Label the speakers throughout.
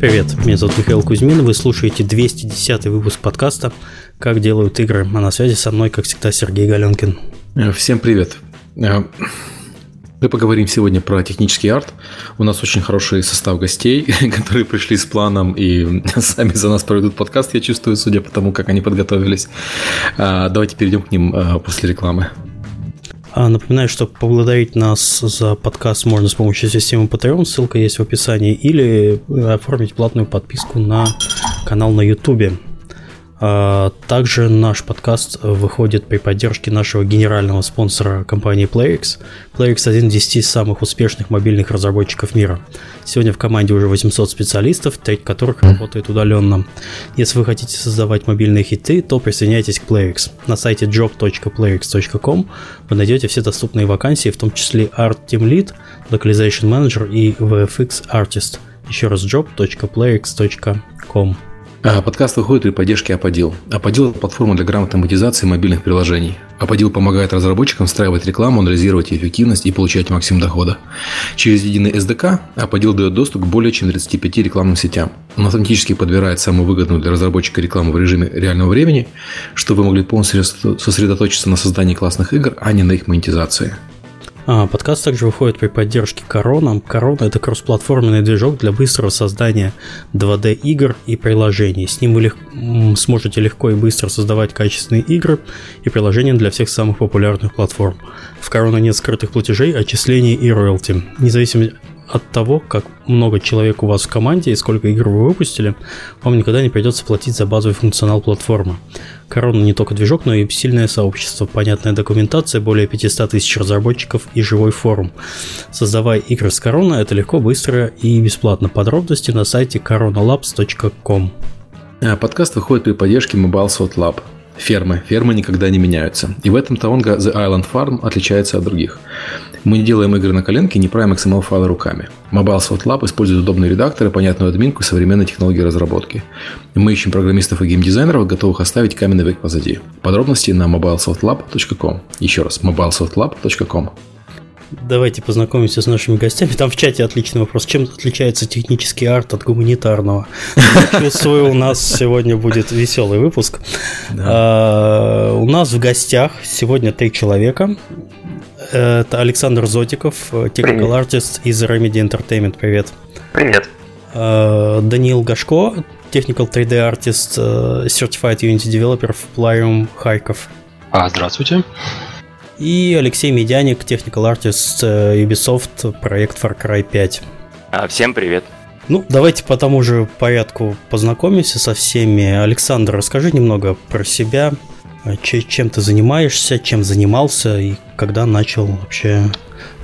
Speaker 1: Привет, меня зовут Михаил Кузьмин, вы слушаете 210 выпуск подкаста «Как делают игры», а на связи со мной, как всегда, Сергей Галенкин.
Speaker 2: Всем привет. Э, мы поговорим сегодня про технический арт. У нас очень хороший состав гостей, которые пришли с планом и сами за нас проведут подкаст, я чувствую, судя по тому, как они подготовились. Э, давайте перейдем к ним э, после рекламы.
Speaker 1: А, напоминаю, что поблагодарить нас за подкаст можно с помощью системы Patreon, ссылка есть в описании, или оформить платную подписку на канал на YouTube. А, также наш подкаст выходит при поддержке нашего генерального спонсора компании PlayX. PlayX один из 10 самых успешных мобильных разработчиков мира. Сегодня в команде уже 800 специалистов, треть которых работает удаленно. Если вы хотите создавать мобильные хиты, то присоединяйтесь к PlayX. На сайте job.playx.com вы найдете все доступные вакансии, в том числе Art Team Lead, Localization Manager и VFX Artist. Еще раз job.playx.com.
Speaker 2: А, подкаст выходит при поддержке Аподил. Аподил – это платформа для грамотной монетизации мобильных приложений. Аподил помогает разработчикам встраивать рекламу, анализировать ее эффективность и получать максимум дохода. Через единый SDK Аподил дает доступ к более чем 35 рекламным сетям. Он автоматически подбирает самую выгодную для разработчика рекламу в режиме реального времени, чтобы вы могли полностью сосредоточиться на создании классных игр, а не на их монетизации.
Speaker 1: А, подкаст также выходит при поддержке Корона. Корона – это кроссплатформенный движок для быстрого создания 2D игр и приложений. С ним вы лег... сможете легко и быстро создавать качественные игры и приложения для всех самых популярных платформ. В Корона нет скрытых платежей, отчислений и роялти. Независимо от того, как много человек у вас в команде и сколько игр вы выпустили, вам никогда не придется платить за базовый функционал платформы. Корона не только движок, но и сильное сообщество, понятная документация, более 500 тысяч разработчиков и живой форум. Создавая игры с Корона, это легко, быстро и бесплатно. Подробности на сайте coronalabs.com.
Speaker 2: А, подкаст выходит при поддержке Mobile Lab. Фермы. Фермы никогда не меняются. И в этом Таонга The Island Farm отличается от других. Мы не делаем игры на коленке, не правим XML-файлы руками. Mobile Soft Lab использует удобные редакторы, понятную админку и современные технологии разработки. Мы ищем программистов и геймдизайнеров, готовых оставить каменный век позади. Подробности на mobilesoftlab.com. Еще раз, mobilesoftlab.com.
Speaker 1: Давайте познакомимся с нашими гостями. Там в чате отличный вопрос. Чем отличается технический арт от гуманитарного? Чувствую, у нас сегодня будет веселый выпуск. А, у нас в гостях сегодня три человека. Это Александр Зотиков, technical artist из Remedy Entertainment. Привет.
Speaker 3: Привет.
Speaker 1: А, Даниил Гашко, technical 3D artist, э, certified Unity developer в Plarium Харьков.
Speaker 4: А, здравствуйте.
Speaker 1: И Алексей Медяник, technical artist э, Ubisoft, проект Far Cry 5.
Speaker 3: А, всем привет.
Speaker 1: Ну, давайте по тому же порядку познакомимся со всеми. Александр, расскажи немного про себя, э, чем ты занимаешься, чем занимался и когда начал вообще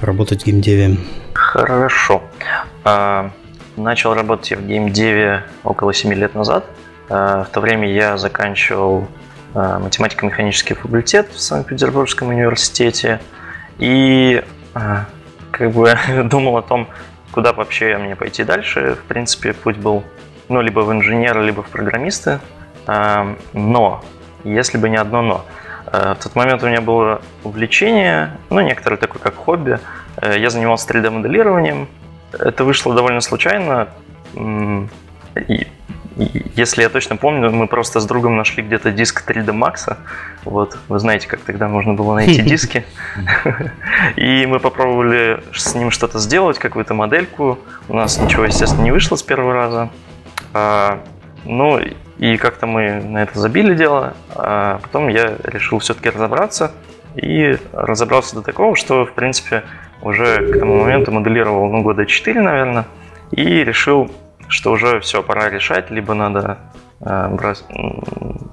Speaker 1: работать в геймдеве.
Speaker 3: Хорошо. А, начал работать я в геймдеве около 7 лет назад. А, в то время я заканчивал математико-механический факультет в Санкт-Петербургском университете и э, как бы думал о том, куда вообще мне пойти дальше. В принципе, путь был ну, либо в инженера, либо в программисты. Э, но, если бы не одно но, в тот момент у меня было увлечение, ну, некоторое такое, как хобби. Я занимался 3D-моделированием. Это вышло довольно случайно. И если я точно помню, мы просто с другом нашли где-то диск 3D Max. Вот, вы знаете, как тогда можно было найти диски. И мы попробовали с ним что-то сделать, какую-то модельку. У нас ничего, естественно, не вышло с первого раза. А, ну, и как-то мы на это забили дело. А потом я решил все-таки разобраться. И разобрался до такого, что, в принципе, уже к тому моменту моделировал, ну, года 4, наверное. И решил что уже все, пора решать, либо надо э, брос...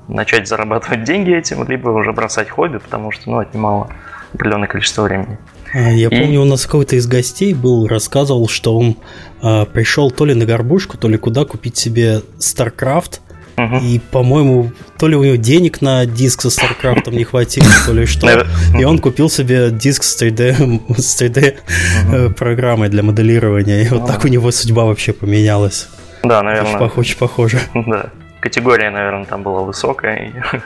Speaker 3: начать зарабатывать деньги этим, либо уже бросать хобби, потому что ну, отнимало определенное количество времени.
Speaker 1: А, я и... помню, у нас какой-то из гостей был, рассказывал, что он э, пришел то ли на горбушку, то ли куда купить себе StarCraft, Угу. И, по-моему, то ли у него денег на диск со StarCraft не хватило, то ли что. И он купил себе диск с 3D, с 3D угу. программой для моделирования. И вот так у него судьба вообще поменялась.
Speaker 3: Да, наверное.
Speaker 1: Очень, очень похоже.
Speaker 3: Да. Категория, наверное, там была высокая.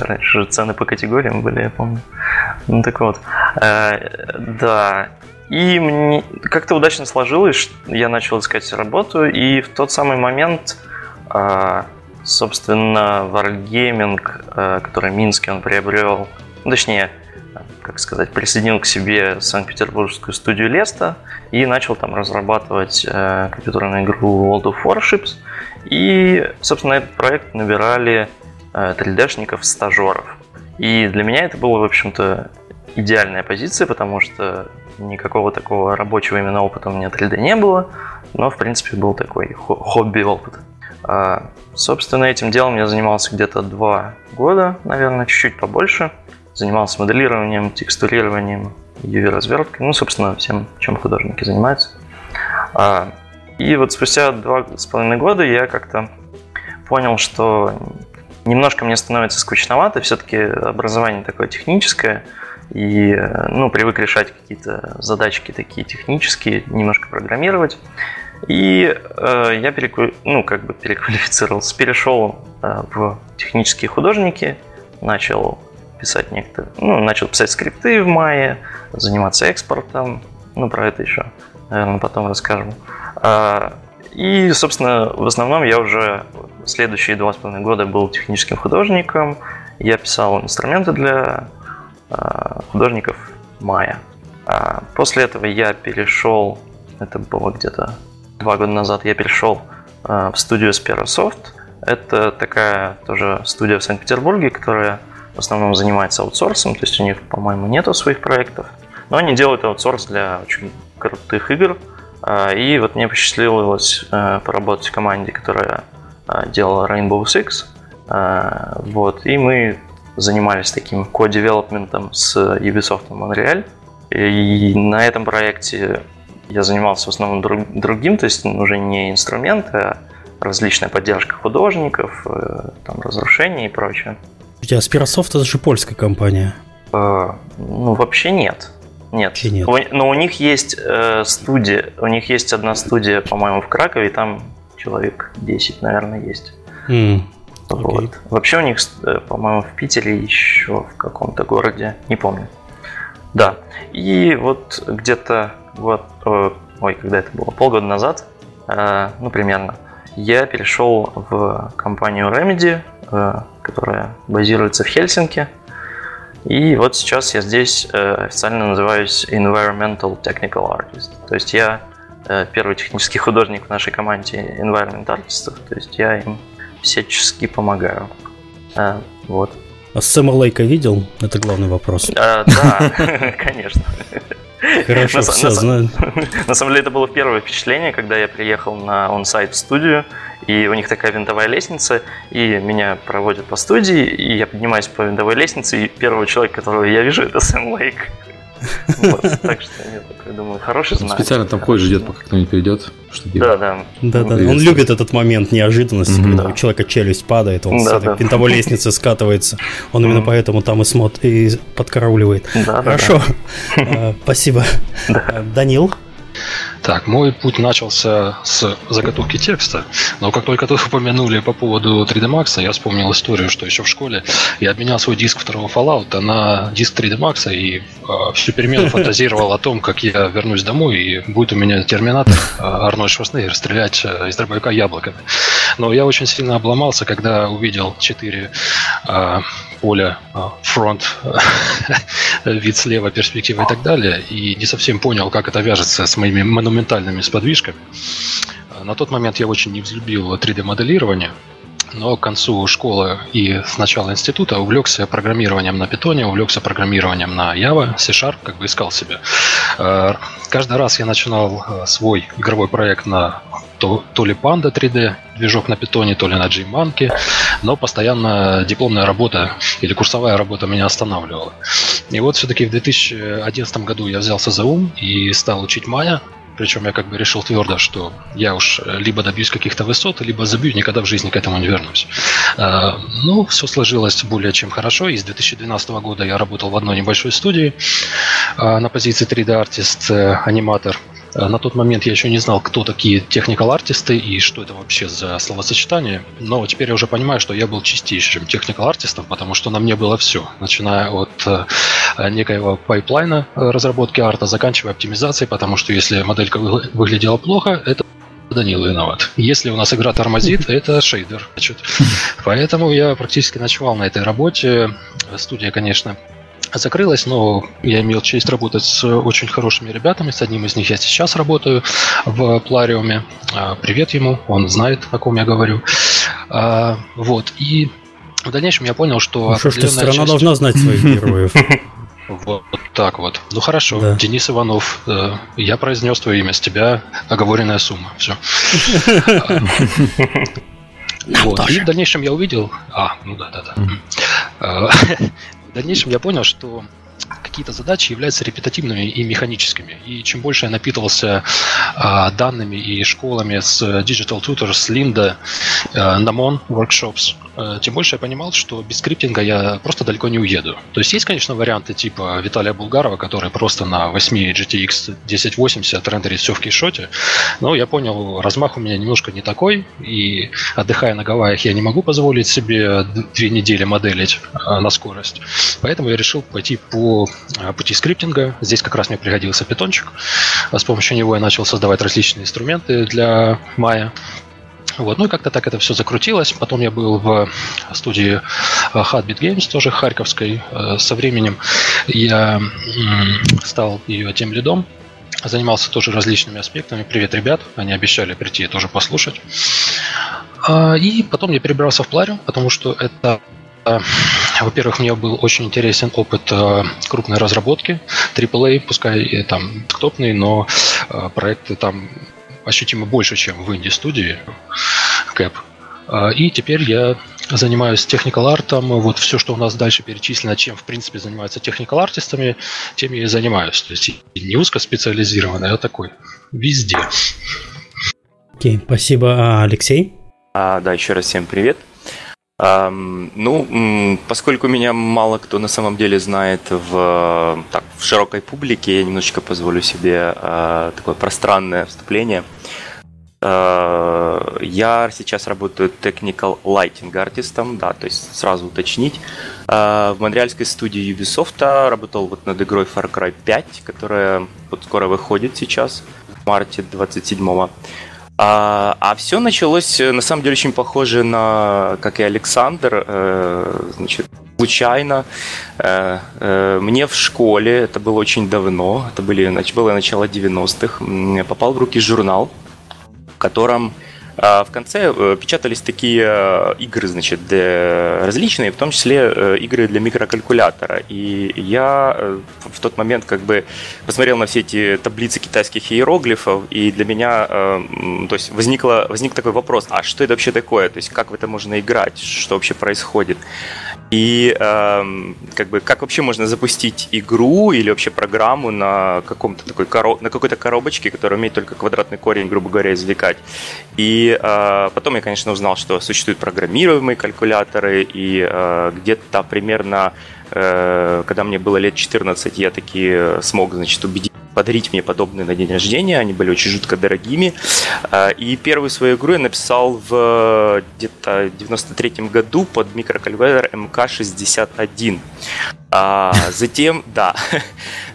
Speaker 3: Раньше же цены по категориям были, я помню. Ну так вот. Э, да. и мне как-то удачно сложилось, что я начал искать работу, и в тот самый момент, а, собственно, Wargaming, а, который Минске он приобрел, ну, точнее, как сказать, присоединил к себе Санкт-Петербургскую студию Леста и начал там разрабатывать э, компьютерную игру World of Warships. И, собственно, этот проект набирали э, 3D-шников, стажеров. И для меня это было, в общем-то, идеальная позиция, потому что никакого такого рабочего именно опыта у меня 3D не было, но, в принципе, был такой хобби-опыт. А, собственно, этим делом я занимался где-то два года, наверное, чуть-чуть побольше. Занимался моделированием, текстурированием, UV-разверткой, ну, собственно, всем, чем художники занимаются. А, и вот спустя два с половиной года я как-то понял, что немножко мне становится скучновато, все-таки образование такое техническое, и ну, привык решать какие-то задачки такие технические, немножко программировать. И э, я переку... ну, как бы переквалифицировался, перешел э, в технические художники, начал писать некоторые, ну, начал писать скрипты в мае, заниматься экспортом, ну, про это еще, наверное, потом расскажем. Э, и, собственно, в основном я уже следующие два с половиной года был техническим художником. Я писал инструменты для э, художников Мая. А после этого я перешел, это было где-то два года назад, я перешел э, в студию Sperasoft. Это такая тоже студия в Санкт-Петербурге, которая в основном занимается аутсорсом, то есть у них, по-моему, нету своих проектов. Но они делают аутсорс для очень крутых игр. И вот мне посчастливилось поработать в команде, которая делала Rainbow Six. Вот, и мы занимались таким ко-девелопментом с Ubisoft Montreal. И на этом проекте я занимался в основном друг, другим, то есть уже не инструменты, а различная поддержка художников, э, там, разрушение и прочее.
Speaker 1: У тебя Spirasoft это же польская компания.
Speaker 3: Э, ну, вообще нет. Нет. Вообще нет. но у них есть э, студия, у них есть одна студия, по-моему, в Кракове, и там человек 10, наверное, есть. Mm. Okay. Вот. Вообще у них, э, по-моему, в Питере еще в каком-то городе, не помню. Да. И вот где-то вот, э, ой, когда это было, полгода назад, э, ну примерно, я перешел в компанию Remedy, которая базируется в Хельсинки. И вот сейчас я здесь официально называюсь Environmental Technical Artist. То есть я первый технический художник в нашей команде Environment Artist, то есть я им всячески помогаю. Вот.
Speaker 1: А Сэма Лейка видел? Это главный вопрос.
Speaker 3: Да, конечно.
Speaker 1: Хорошо, все знаю.
Speaker 3: На самом деле это было первое впечатление, когда я приехал на он-сайт студию, и у них такая винтовая лестница, и меня проводят по студии, и я поднимаюсь по винтовой лестнице, и первого человека, которого я вижу, это Сэм Лейк. Вот, так что я такой думаю, хороший знак.
Speaker 2: Специально там ходит, ждет, пока кто-нибудь придет.
Speaker 3: Чтобы да, да.
Speaker 1: Да, да. Он любит этот момент неожиданности, когда у человека челюсть падает, он с этой винтовой лестницы скатывается. Он именно поэтому там и смотрит, и подкарауливает. Хорошо. Да. Спасибо. Да. Данил?
Speaker 4: Так, мой путь начался с заготовки текста, но как только тут упомянули по поводу 3D Max, я вспомнил историю, что еще в школе я обменял свой диск второго Fallout на диск 3D Max и э, всю перемену фантазировал о том, как я вернусь домой и будет у меня терминатор э, Арнольд Шварценеггер стрелять э, из дробовика яблоками. Но я очень сильно обломался, когда увидел 4 э, поля, фронт, вид слева, перспектива и так далее, и не совсем понял, как это вяжется с моими монументальными сподвижками. На тот момент я очень не взлюбил 3D-моделирование, но к концу школы и с начала института увлекся программированием на питоне, увлекся программированием на Java, C-Sharp, как бы искал себя. Э, каждый раз я начинал э, свой игровой проект на то, то ли Panda 3D, движок на питоне, то ли на JMonkey, но постоянно дипломная работа или курсовая работа меня останавливала. И вот все-таки в 2011 году я взялся за ум и стал учить Maya, причем я как бы решил твердо, что я уж либо добьюсь каких-то высот, либо забью, никогда в жизни к этому не вернусь. А, ну, все сложилось более чем хорошо. И с 2012 года я работал в одной небольшой студии а, на позиции 3D artist, э, аниматор. Э, на тот момент я еще не знал, кто такие technical artist ы и что это вообще за словосочетание. Но теперь я уже понимаю, что я был чистейшим technical artist ом, потому что на мне было все. Начиная от э, некоего пайплайна разработки арта, заканчивая оптимизацией, потому что если моделька выглядела плохо, это Данил виноват. Если у нас игра тормозит, это шейдер. Значит. Поэтому я практически ночевал на этой работе. Студия, конечно, закрылась, но я имел честь работать с очень хорошими ребятами. С одним из них я сейчас работаю в Плариуме. А, привет ему, он знает, о ком я говорю. А, вот, и в дальнейшем я понял, что...
Speaker 1: Ну что страна часть... должна знать своих героев.
Speaker 4: Вот так вот. Ну хорошо, да. Денис Иванов, э, я произнес твое имя, с тебя оговоренная сумма. Все. Вот. И в дальнейшем я увидел. А, ну да, да, да. Дальнейшем я понял, что какие-то задачи являются репетативными и механическими. И чем больше я напитывался а, данными и школами с Digital Tutors, Linda, а, Namon Workshops, а, тем больше я понимал, что без скриптинга я просто далеко не уеду. То есть есть, конечно, варианты типа Виталия Булгарова, который просто на 8 GTX 1080 рендерит все в кейшоте. Но я понял, размах у меня немножко не такой, и отдыхая на Гавайях я не могу позволить себе две недели моделить на скорость. Поэтому я решил пойти по Э, пути скриптинга. Здесь как раз мне пригодился питончик. С помощью него я начал создавать различные инструменты для Maya. Вот, ну и как-то так это все закрутилось. Потом я был в студии э, Heartbeat Games, тоже харьковской. Э, со временем я стал ее тем лидом. Занимался тоже различными аспектами. Привет, ребят. Они обещали прийти тоже послушать. А, и потом я перебрался в Пларю, потому что это во-первых, мне был очень интересен опыт э, крупной разработки, AAA, пускай и там топный, но э, проекты там ощутимо больше, чем в инди-студии Cap. Э, и теперь я занимаюсь техникал артом. Вот все, что у нас дальше перечислено, чем, в принципе, занимаются техникал артистами, тем я и занимаюсь. То есть не узкоспециализированный, а такой везде.
Speaker 1: Окей, okay, спасибо. А Алексей?
Speaker 5: А, да, еще раз всем привет. Ну, поскольку меня мало кто на самом деле знает в, так, в широкой публике, я немножечко позволю себе а, такое пространное вступление. А, я сейчас работаю technical lighting артистом, да, то есть сразу уточнить. А, в монреальской студии Ubisoft работал вот над игрой Far Cry 5, которая вот скоро выходит сейчас, в марте 27 -го. А, а все началось, э, на самом деле, очень похоже на, как и Александр, э, значит, случайно. Э, э, мне в школе, это было очень давно, это были, было начало 90-х, попал в руки журнал, в котором в конце э, печатались такие э, игры, значит, различные, в том числе э, игры для микрокалькулятора. И я в тот момент как бы посмотрел на все эти таблицы китайских иероглифов, и для меня то есть возникло, возник такой вопрос, а что это вообще такое? То есть как в это можно играть? Что вообще происходит? И э, как бы как вообще можно запустить игру или вообще программу на каком-то такой коро... на какой-то коробочке, которая умеет только квадратный корень, грубо говоря, извлекать. И э, потом я, конечно, узнал, что существуют программируемые калькуляторы, и э, где-то примерно, когда мне было лет 14, я таки смог, значит, убедить подарить мне подобные на день рождения. Они были очень жутко дорогими. А, и первую свою игру я написал в где-то 93 году под микрокалькулятор МК-61. А затем, да,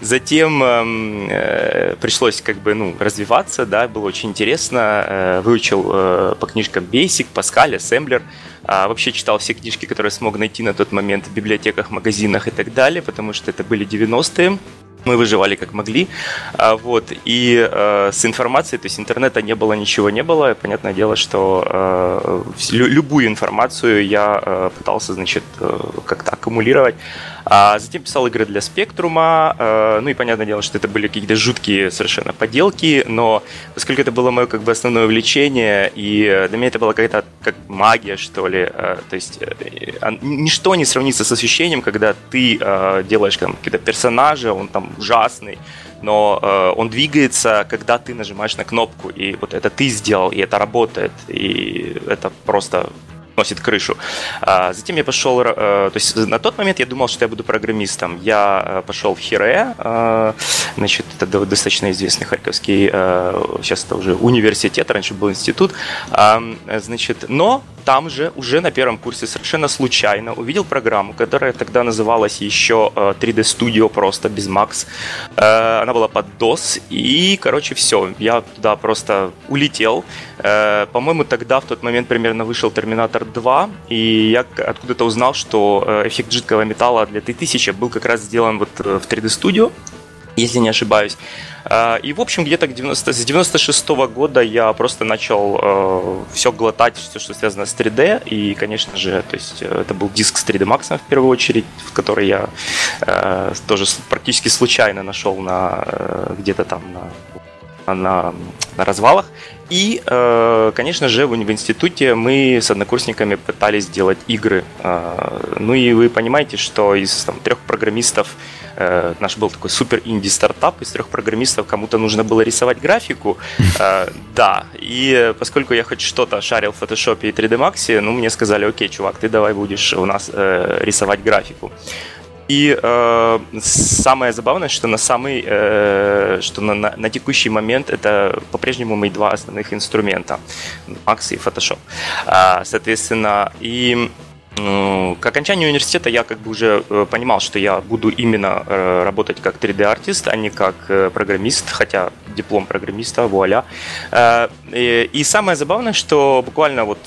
Speaker 5: затем эм, э, пришлось как бы, ну, развиваться, да, было очень интересно. Э, выучил э, по книжкам Basic, Pascal, Assembler. А вообще читал все книжки, которые смог найти на тот момент в библиотеках, магазинах и так далее, потому что это были 90-е мы выживали как могли, а, вот, и э, с информацией, то есть интернета не было, ничего не было, понятное дело, что э, любую информацию я э, пытался, значит, э, как-то аккумулировать, а затем писал игры для Спектрума, э, ну и понятное дело, что это были какие-то жуткие совершенно поделки, но поскольку это было мое как бы основное увлечение, и для меня это была какая-то как магия, что ли, э, то есть э, ничто не сравнится с ощущением, когда ты делаешь там какие-то персонажи, он там ужасный, но э, он двигается, когда ты нажимаешь на кнопку, и вот это ты сделал, и это работает, и это просто носит крышу. А, затем я пошел, э, то есть на тот момент я думал, что я буду программистом. Я э, пошел в Хире, э, значит, это достаточно известный харьковский, сейчас это уже университет, раньше был институт, значит, но там же, уже на первом курсе, совершенно случайно увидел программу, которая тогда называлась еще 3D Studio просто, без Max. Она была под DOS, и, короче, все, я туда просто улетел. По-моему, тогда, в тот момент, примерно вышел Терминатор 2, и я откуда-то узнал, что эффект жидкого металла для 3000 был как раз сделан вот в 3D Studio, если не ошибаюсь. А, и, в общем, где-то 90, с 96 -го года я просто начал э, все глотать, все, что связано с 3D. И, конечно же, то есть э, это был диск с 3D Max в первую очередь, в который я э, тоже практически случайно нашел на где-то там на, на, на развалах. И, э, конечно же, в институте мы с однокурсниками пытались делать игры. Э, ну и вы понимаете, что из там, трех программистов Э, наш был такой супер инди стартап, из трех программистов кому-то нужно было рисовать графику. Э, да, и поскольку я хоть что-то шарил в Photoshop и 3D Max, ну, мне сказали, окей, чувак, ты давай будешь у нас э, рисовать графику. И э, самое забавное, что на самый, э, что на, на, на текущий момент это по-прежнему мои два основных инструмента, Max и Photoshop. А, соответственно, и к окончанию университета я как бы уже э, понимал, что я буду именно э, работать как 3D-артист, а не как э, программист, хотя диплом программиста, вуаля. И самое забавное, что буквально вот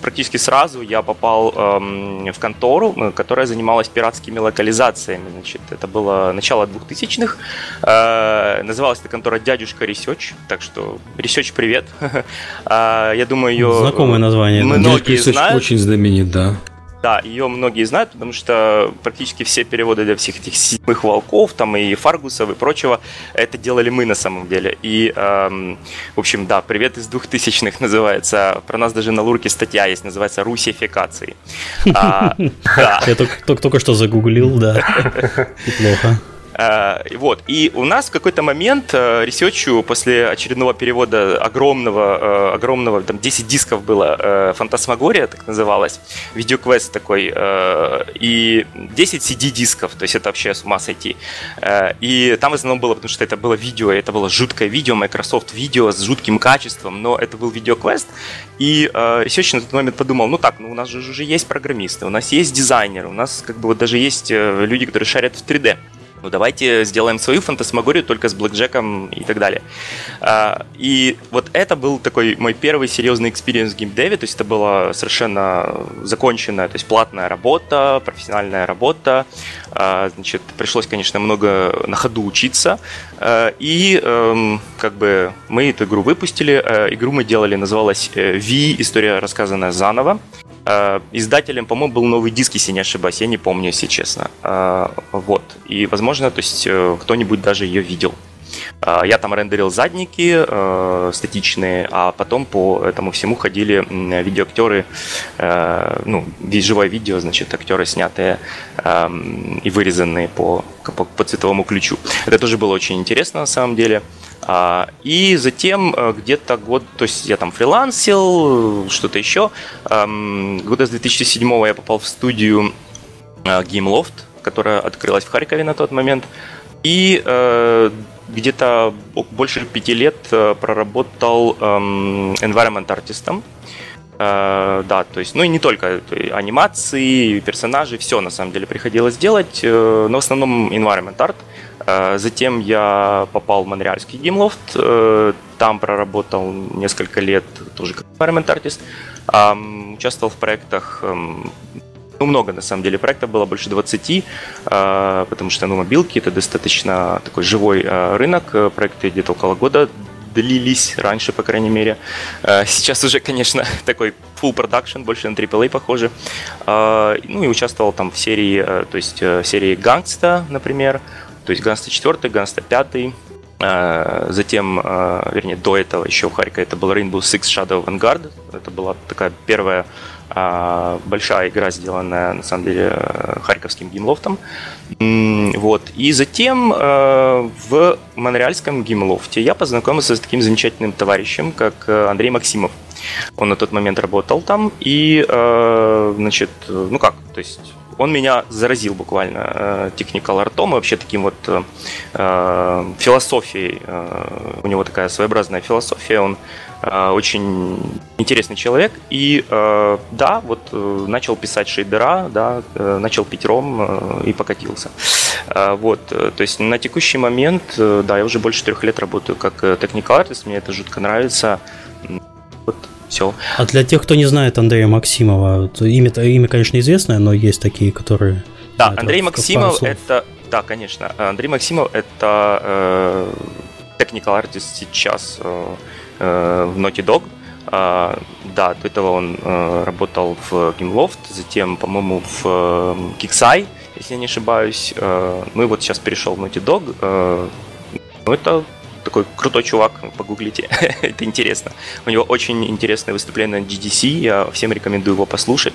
Speaker 5: практически сразу я попал эм, в контору, которая занималась пиратскими локализациями. Значит, это было начало 2000-х. Называлась эта контора «Дядюшка Research», так что Research, привет. Я думаю, ее...
Speaker 1: Знакомое название.
Speaker 5: Многие знают.
Speaker 2: Очень знаменит, да.
Speaker 5: Да, ее многие знают, потому что практически все переводы для всех этих седьмых волков, там и Фаргусов и прочего, это делали мы на самом деле. И, эм, в общем, да, «Привет из двухтысячных» называется. Про нас даже на Лурке статья есть, называется «Русификации».
Speaker 1: А, Я только что загуглил, да. Неплохо.
Speaker 5: Э, вот. И у нас в какой-то момент э, ресерчу после очередного перевода огромного, э, огромного, там 10 дисков было, Фантасмагория так называлась, видеоквест такой, и 10 CD-дисков, то есть это вообще с ума сойти. И там в основном было, потому что это было видео, это было жуткое видео, Microsoft видео с жутким качеством, но это был видеоквест, и ресерч на тот момент подумал, ну так, ну у нас же уже есть программисты, у нас есть дизайнеры, у нас как бы вот даже есть люди, которые шарят в 3D ну давайте сделаем свою фантасмагорию только с блэкджеком и так далее. А, и вот это был такой мой первый серьезный experience в геймдеве, то есть это была совершенно законченная, то есть платная работа, профессиональная работа, а, значит, пришлось, конечно, много на ходу учиться, а, и эм, как бы мы эту игру выпустили, игру мы делали, называлась э, V, история рассказанная заново, Э, издателем, по-моему, был новый диск, если не ошибаюсь, я не помню, если честно. Э, вот. И, возможно, то есть э, кто-нибудь даже ее видел. Я там рендерил задники э, статичные, а потом по этому всему ходили видеоактеры, э, ну, живое видео, значит, актеры снятые э, и вырезанные по, по, по цветовому ключу. Это тоже было очень интересно на самом деле. И затем э, где-то год, то есть я там фрилансил, что-то еще. Года с 2007 я попал в студию э, GameLoft, которая открылась в Харькове на тот момент. И э, где-то больше пяти лет проработал environment artist ом. Да, то есть, ну и не только анимации, персонажи, все на самом деле приходилось делать, но в основном environment art. Э, затем я попал в Монреальский Gameloft, э, там проработал несколько лет тоже как environment artist. Участвовал в проектах эм, ну, много, на самом деле, проектов было, больше 20, э, потому что, ну, мобилки – это достаточно такой живой рынок, проекты где-то около года длились раньше, по крайней мере. Сейчас уже, конечно, такой full production, больше на AAA похоже. Ну и участвовал там в серии, то есть серии Gangstar, например, то есть Gangstar 4, Gangstar 5, Затем, а, вернее, до этого еще в Харькове это был Rainbow Six Shadow Vanguard. Это была такая первая а, большая игра, сделанная, на самом деле, харьковским Gameloft'ом. Вот. И затем а, в монреальском Gameloft'е я познакомился с таким замечательным товарищем, как Андрей Максимов. Он на тот момент работал там, и, значит, ну как, то есть он меня заразил буквально э, техникал артом и вообще таким вот э, философией. Э, у него такая своеобразная философия. Он очень интересный человек. И да, вот начал писать шейдера, да, начал пить ром и покатился. Вот, то есть на текущий момент, да, я уже больше трех лет работаю как technical artist, мне это жутко нравится. Вот все.
Speaker 1: А для тех, кто не знает Андрея Максимова, имя, имя, конечно, известное, но есть такие, которые...
Speaker 5: Да, знают, Андрей Максимов это... Да, конечно. Андрей Максимов это э, technical artist сейчас э, э, в Naughty Dog. Uh, да, до этого он uh, работал в GameLoft, затем, по-моему, в uh, Kixeye, если я не ошибаюсь. Uh, ну и вот сейчас перешел в Naughty Dog. Uh, ну, это такой крутой чувак, погуглите, это интересно. У него очень интересное выступление на GDC, я всем рекомендую его послушать.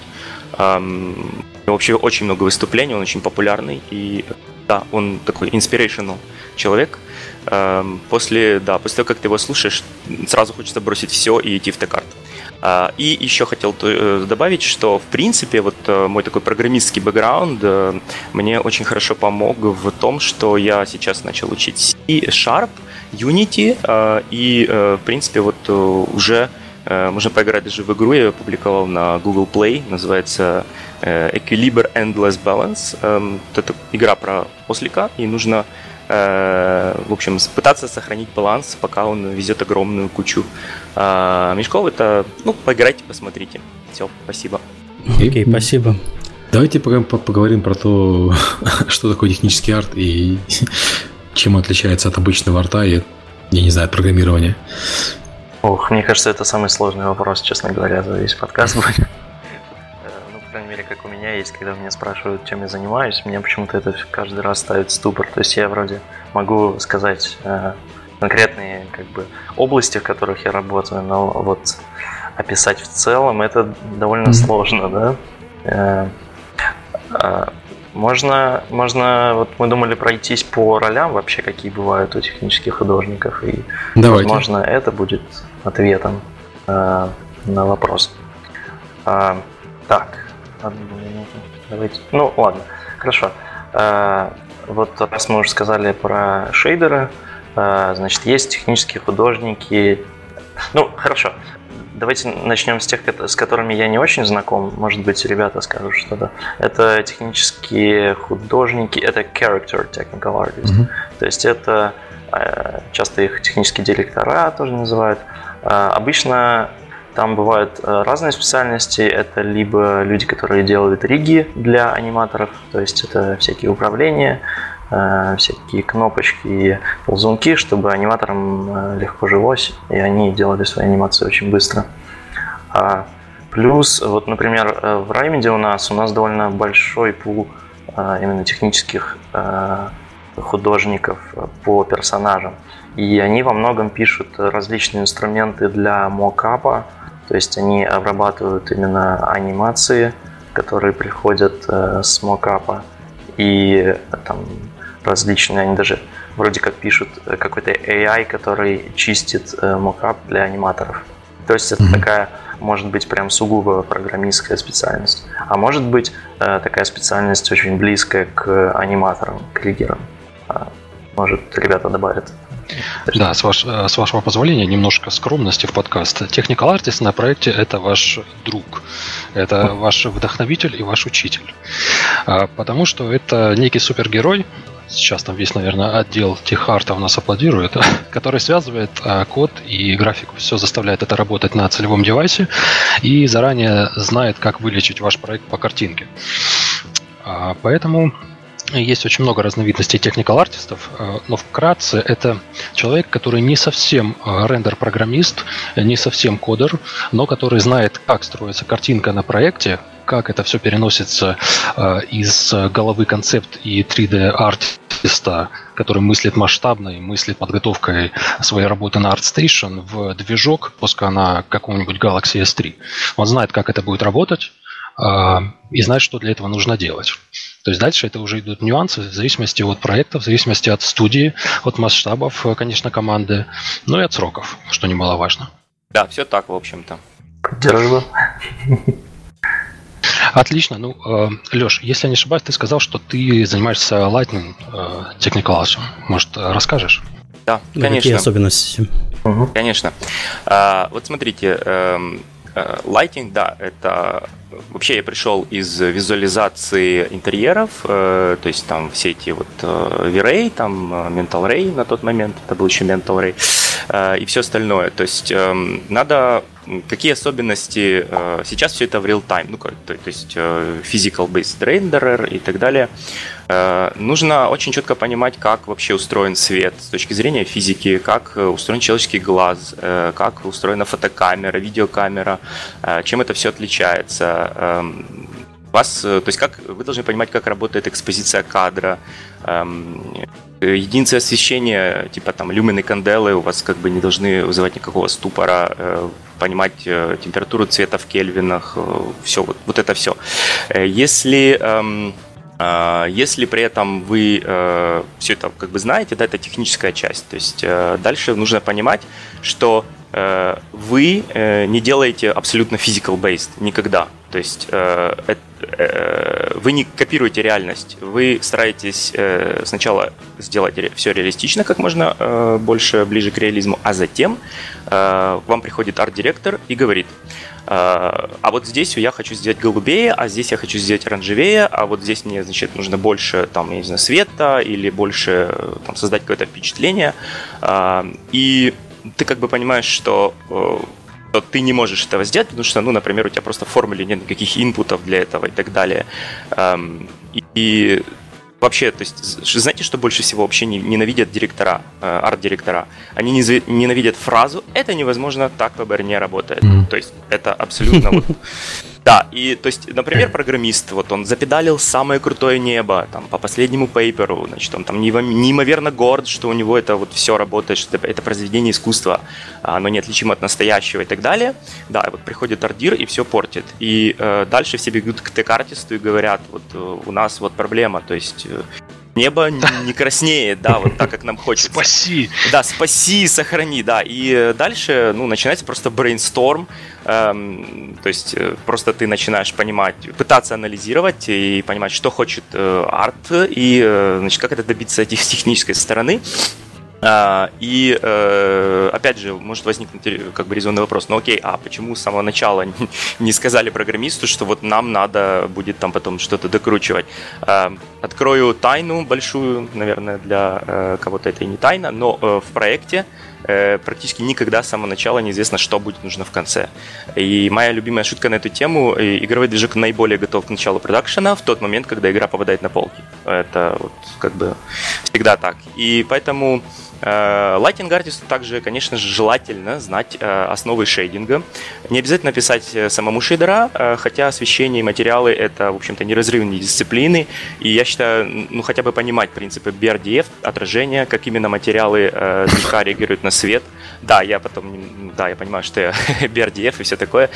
Speaker 5: Um, вообще очень много выступлений, он очень популярный, и да, он такой inspirational человек. Um, после, да, после того, как ты его слушаешь, сразу хочется бросить все и идти в Текарт. Uh, и еще хотел э, добавить, что в принципе вот э, мой такой программистский бэкграунд э, мне очень хорошо помог в том, что я сейчас начал учить C, Sharp, Unity, и, в принципе, вот уже можно поиграть даже в игру, я ее опубликовал на Google Play, называется Equilibre Endless Balance. Эм, это игра про ослика, и нужно в общем, пытаться сохранить баланс, пока он везет огромную кучу мешков. Это, ну, поиграйте, посмотрите. Все, спасибо.
Speaker 1: Окей, okay, спасибо.
Speaker 2: Давайте поговорим про то, что такое технический арт и чем отличается от обычного арта и, я не знаю, от программирования?
Speaker 3: Ох, мне кажется, это самый сложный вопрос, честно говоря, за весь подкаст будет. Крайней мере, как у меня есть, когда меня спрашивают, чем я занимаюсь, меня почему-то это каждый раз ставит ступор. То есть я вроде могу сказать э, конкретные как бы области, в которых я работаю, но вот описать в целом это довольно mm-hmm. сложно, да. Э, можно, можно, вот мы думали пройтись по ролям вообще, какие бывают у технических художников, и, Давайте. возможно, это будет ответом э, на вопрос. Э, так, одну минуту, давайте. Ну, ладно, хорошо. Э, вот раз мы уже сказали про шейдеры, э, значит, есть технические художники. Ну, хорошо. Давайте начнем с тех, с которыми я не очень знаком. Может быть, ребята скажут что-то. Это технические художники, это character technical artist. Mm-hmm. То есть это э, часто их технические директора тоже называют. Обычно там бывают э, разные специальности. Это либо люди, которые делают риги для аниматоров, то есть это всякие управления, Э, всякие кнопочки и ползунки, чтобы аниматорам э, легко жилось, и они делали свои анимации очень быстро. А плюс, вот, например, в Раймеде у нас у нас довольно большой пул именно технических художников по персонажам. И они во многом пишут различные инструменты для мокапа, то есть они обрабатывают именно анимации, которые приходят с мокапа. И там различные, они даже вроде как пишут э, какой-то AI, который чистит э, мокап для аниматоров. То есть это mm-hmm. такая, может быть, прям сугубо программистская специальность. А может быть, э, такая специальность очень близкая к аниматорам, к лидерам. А, может, ребята добавят.
Speaker 4: Да, с, ваш, с вашего позволения, немножко скромности в подкаст. Technical Artist на проекте – это ваш друг, это ваш вдохновитель и ваш учитель. А, потому что это некий супергерой, сейчас там весь, наверное, отдел техарта у нас аплодирует, который связывает а, код и графику, все заставляет это работать на целевом девайсе и заранее знает, как вылечить ваш проект по картинке. А, поэтому есть очень много разновидностей technical артистов, а, но вкратце это человек, который не совсем рендер-программист, не совсем кодер, но который знает, как строится картинка на проекте, как это все переносится э, из головы концепт и 3D-артиста, который мыслит масштабно и мыслит подготовкой своей работы на ArtStation в движок, пускай на каком-нибудь Galaxy S3. Он знает, как это будет работать, э, и знает, что для этого нужно делать. То есть дальше это уже идут нюансы в зависимости от проекта, в зависимости от студии, от масштабов, конечно, команды, ну и от сроков, что немаловажно.
Speaker 5: Да, все так, в общем-то.
Speaker 3: Держу.
Speaker 4: Отлично. Ну, э, Леш, если я не ошибаюсь, ты сказал, что ты занимаешься Lightning э, Technical Может, расскажешь?
Speaker 5: Да, конечно. Какие
Speaker 1: особенности?
Speaker 5: Угу. Конечно. А, вот смотрите, эм, э, Lighting, да, это вообще я пришел из визуализации интерьеров, э, то есть там все эти вот э, V-Ray, там Mental Ray на тот момент, это был еще Mental Ray, и все остальное. То есть эм, надо какие особенности сейчас все это в real time, ну, то, то есть physical based renderer и так далее. Э, нужно очень четко понимать, как вообще устроен свет с точки зрения физики, как э, устроен человеческий глаз, э, как устроена фотокамера, видеокамера, чем это все отличается. Эм, вас, то есть как вы должны понимать, как работает экспозиция кадра, эм, единицы освещения, типа там люмины канделы, у вас как бы не должны вызывать никакого ступора, понимать температуру цвета в кельвинах, все вот, вот это все. Если эм, если при этом вы э, все это как бы знаете, да, это техническая часть. То есть э, дальше нужно понимать, что э, вы не делаете абсолютно physical-based никогда. То есть вы не копируете реальность, вы стараетесь сначала сделать все реалистично, как можно больше, ближе к реализму, а затем вам приходит арт-директор и говорит, а, вот здесь я хочу сделать голубее, а здесь я хочу сделать оранжевее, а вот здесь мне, значит, нужно больше, там, я не знаю, света или больше там, создать какое-то впечатление. И ты как бы понимаешь, что э, что ты не можешь этого сделать, потому что, ну, например, у тебя просто в формуле нет никаких инпутов для этого и так далее. И вообще, то есть, знаете, что больше всего вообще ненавидят директора, э, арт-директора? Они ненавидят фразу «это невозможно, так ПБР не работает». Mm-hmm. То есть, это абсолютно вот да, и то есть, например, программист, вот он запедалил самое крутое небо, там, по последнему пейперу, значит, он там неимоверно горд, что у него это вот все работает, что это произведение искусства, а оно неотличимо от настоящего и так далее. Да, и вот приходит ардир и все портит. И э, дальше все бегут к тек-артисту и говорят, вот э, у нас вот проблема, то есть э, небо не краснеет, да, вот так, как нам хочется.
Speaker 4: Спаси!
Speaker 5: Да, спаси, сохрани, да. И дальше, ну, начинается просто брейнсторм, эм, то есть э, просто ты начинаешь понимать, пытаться анализировать и понимать, что хочет э, арт, и, э, значит, как это добиться технической стороны. А, и э, опять же, может возникнуть как бы резонный вопрос, ну окей, а почему с самого начала не сказали программисту, что вот нам надо будет там потом что-то докручивать? А, открою тайну большую, наверное, для э, кого-то это и не тайна, но э, в проекте практически никогда с самого начала неизвестно, что будет нужно в конце. И моя любимая шутка на эту тему, игровой движок наиболее готов к началу продакшена в тот момент, когда игра попадает на полки. Это вот как бы всегда так. И поэтому э, артисту также, конечно же, желательно знать э, основы шейдинга. Не обязательно писать э, самому шейдера, хотя освещение и материалы — это, в общем-то, неразрывные дисциплины. И я считаю, ну, хотя бы понимать принципы BRDF, отражения, как именно материалы движка реагируют на свет. Да, я потом, да, я понимаю, что я BRDF и все такое.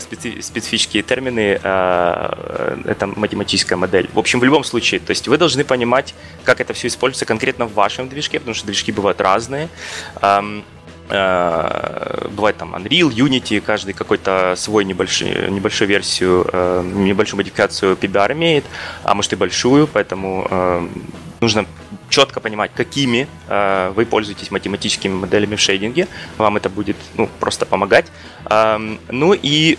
Speaker 5: Специфические термины — это математическая модель. В общем, в любом случае, то есть вы должны понимать, как это все используется конкретно в вашем движке, потому что движки бывают разные. Э, бывает там Unreal, Unity, каждый какой-то свой небольшой, небольшую версию, э, небольшую модификацию PBR имеет, а может и большую, поэтому э, нужно четко понимать, какими вы пользуетесь математическими моделями в шейдинге. Вам это будет ну, просто помогать. Ну и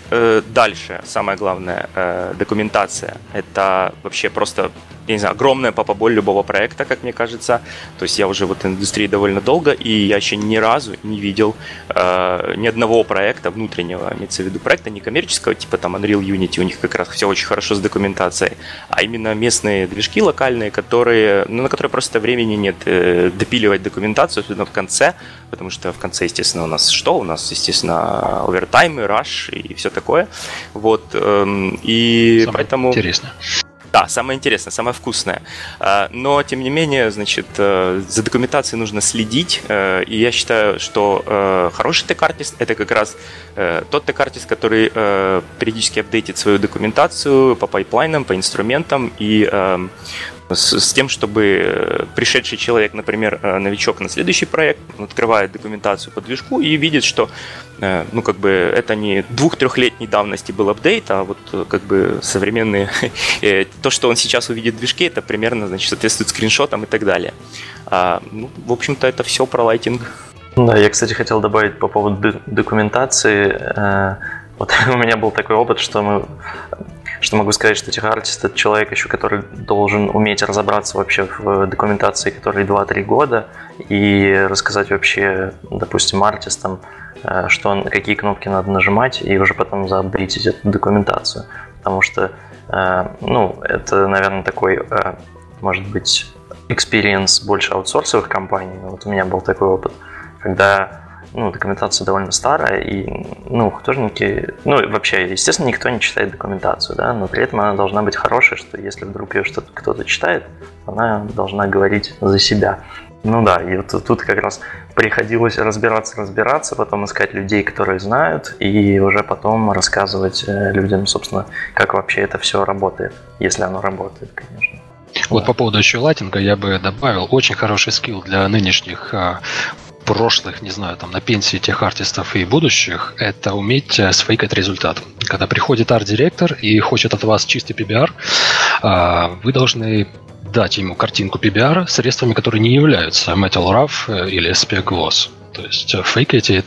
Speaker 5: дальше, самое главное, документация. Это вообще просто я не знаю, огромная папа-боль любого проекта, как мне кажется. То есть я уже в этой индустрии довольно долго, и я еще ни разу не видел э, ни одного проекта внутреннего, имеется в виду проекта некоммерческого, типа там Unreal Unity, у них как раз все очень хорошо с документацией, а именно местные движки локальные, которые, ну, на которые просто времени нет э, допиливать документацию, особенно в конце, потому что в конце, естественно, у нас что? У нас, естественно, овертаймы, раш и все такое. Вот, э, и
Speaker 4: Самое
Speaker 5: поэтому...
Speaker 4: Интересно.
Speaker 5: Да, самое интересное, самое вкусное. А, но, тем не менее, значит, э, за документацией нужно следить. Э, и я считаю, что э, хороший tech artist – это как раз тот tech artist, который периодически апдейтит свою документацию по пайплайнам, по инструментам и с, с тем, чтобы пришедший человек, например, новичок на следующий проект, открывает документацию по движку и видит, что Э, ну, как бы, это не двух-трехлетней давности был апдейт, а вот, э, как бы, современные, э, то, что он сейчас увидит в движке, это примерно, значит, соответствует скриншотам и так далее. А, ну, в общем-то, это все про лайтинг.
Speaker 3: Да, я, кстати, хотел добавить по поводу документации. Э, вот у меня был такой опыт, что мы что могу сказать, что техартист это человек еще, который должен уметь разобраться вообще в документации, которой 2-3 года, и рассказать вообще, допустим, артистам, э, что какие кнопки надо нажимать, и уже потом заапдейтить эту документацию. Потому что, э, ну, это, наверное, такой, э, может быть, experience больше аутсорсовых компаний. Вот у меня был такой опыт, когда ну, документация довольно старая, и, ну, художники, ну, вообще, естественно, никто не читает документацию, да, но при этом она должна быть хорошей, что если вдруг ее что-то кто-то читает, она должна говорить за себя. Ну да, и вот тут как раз приходилось разбираться, разбираться, потом искать людей, которые знают, и уже потом рассказывать э, людям, собственно, как вообще это все работает, если оно работает, конечно.
Speaker 4: Вот да. по поводу еще латинга я бы добавил очень хороший скилл для нынешних а, прошлых, не знаю, там на пенсии тех артистов и будущих, это уметь э, сфейкать результат. Когда приходит арт-директор и хочет от вас чистый PBR, а, вы должны дать ему картинку PBR средствами, которые не являются Metal RAW э, или SPEC Gloss. То есть э, фейкайте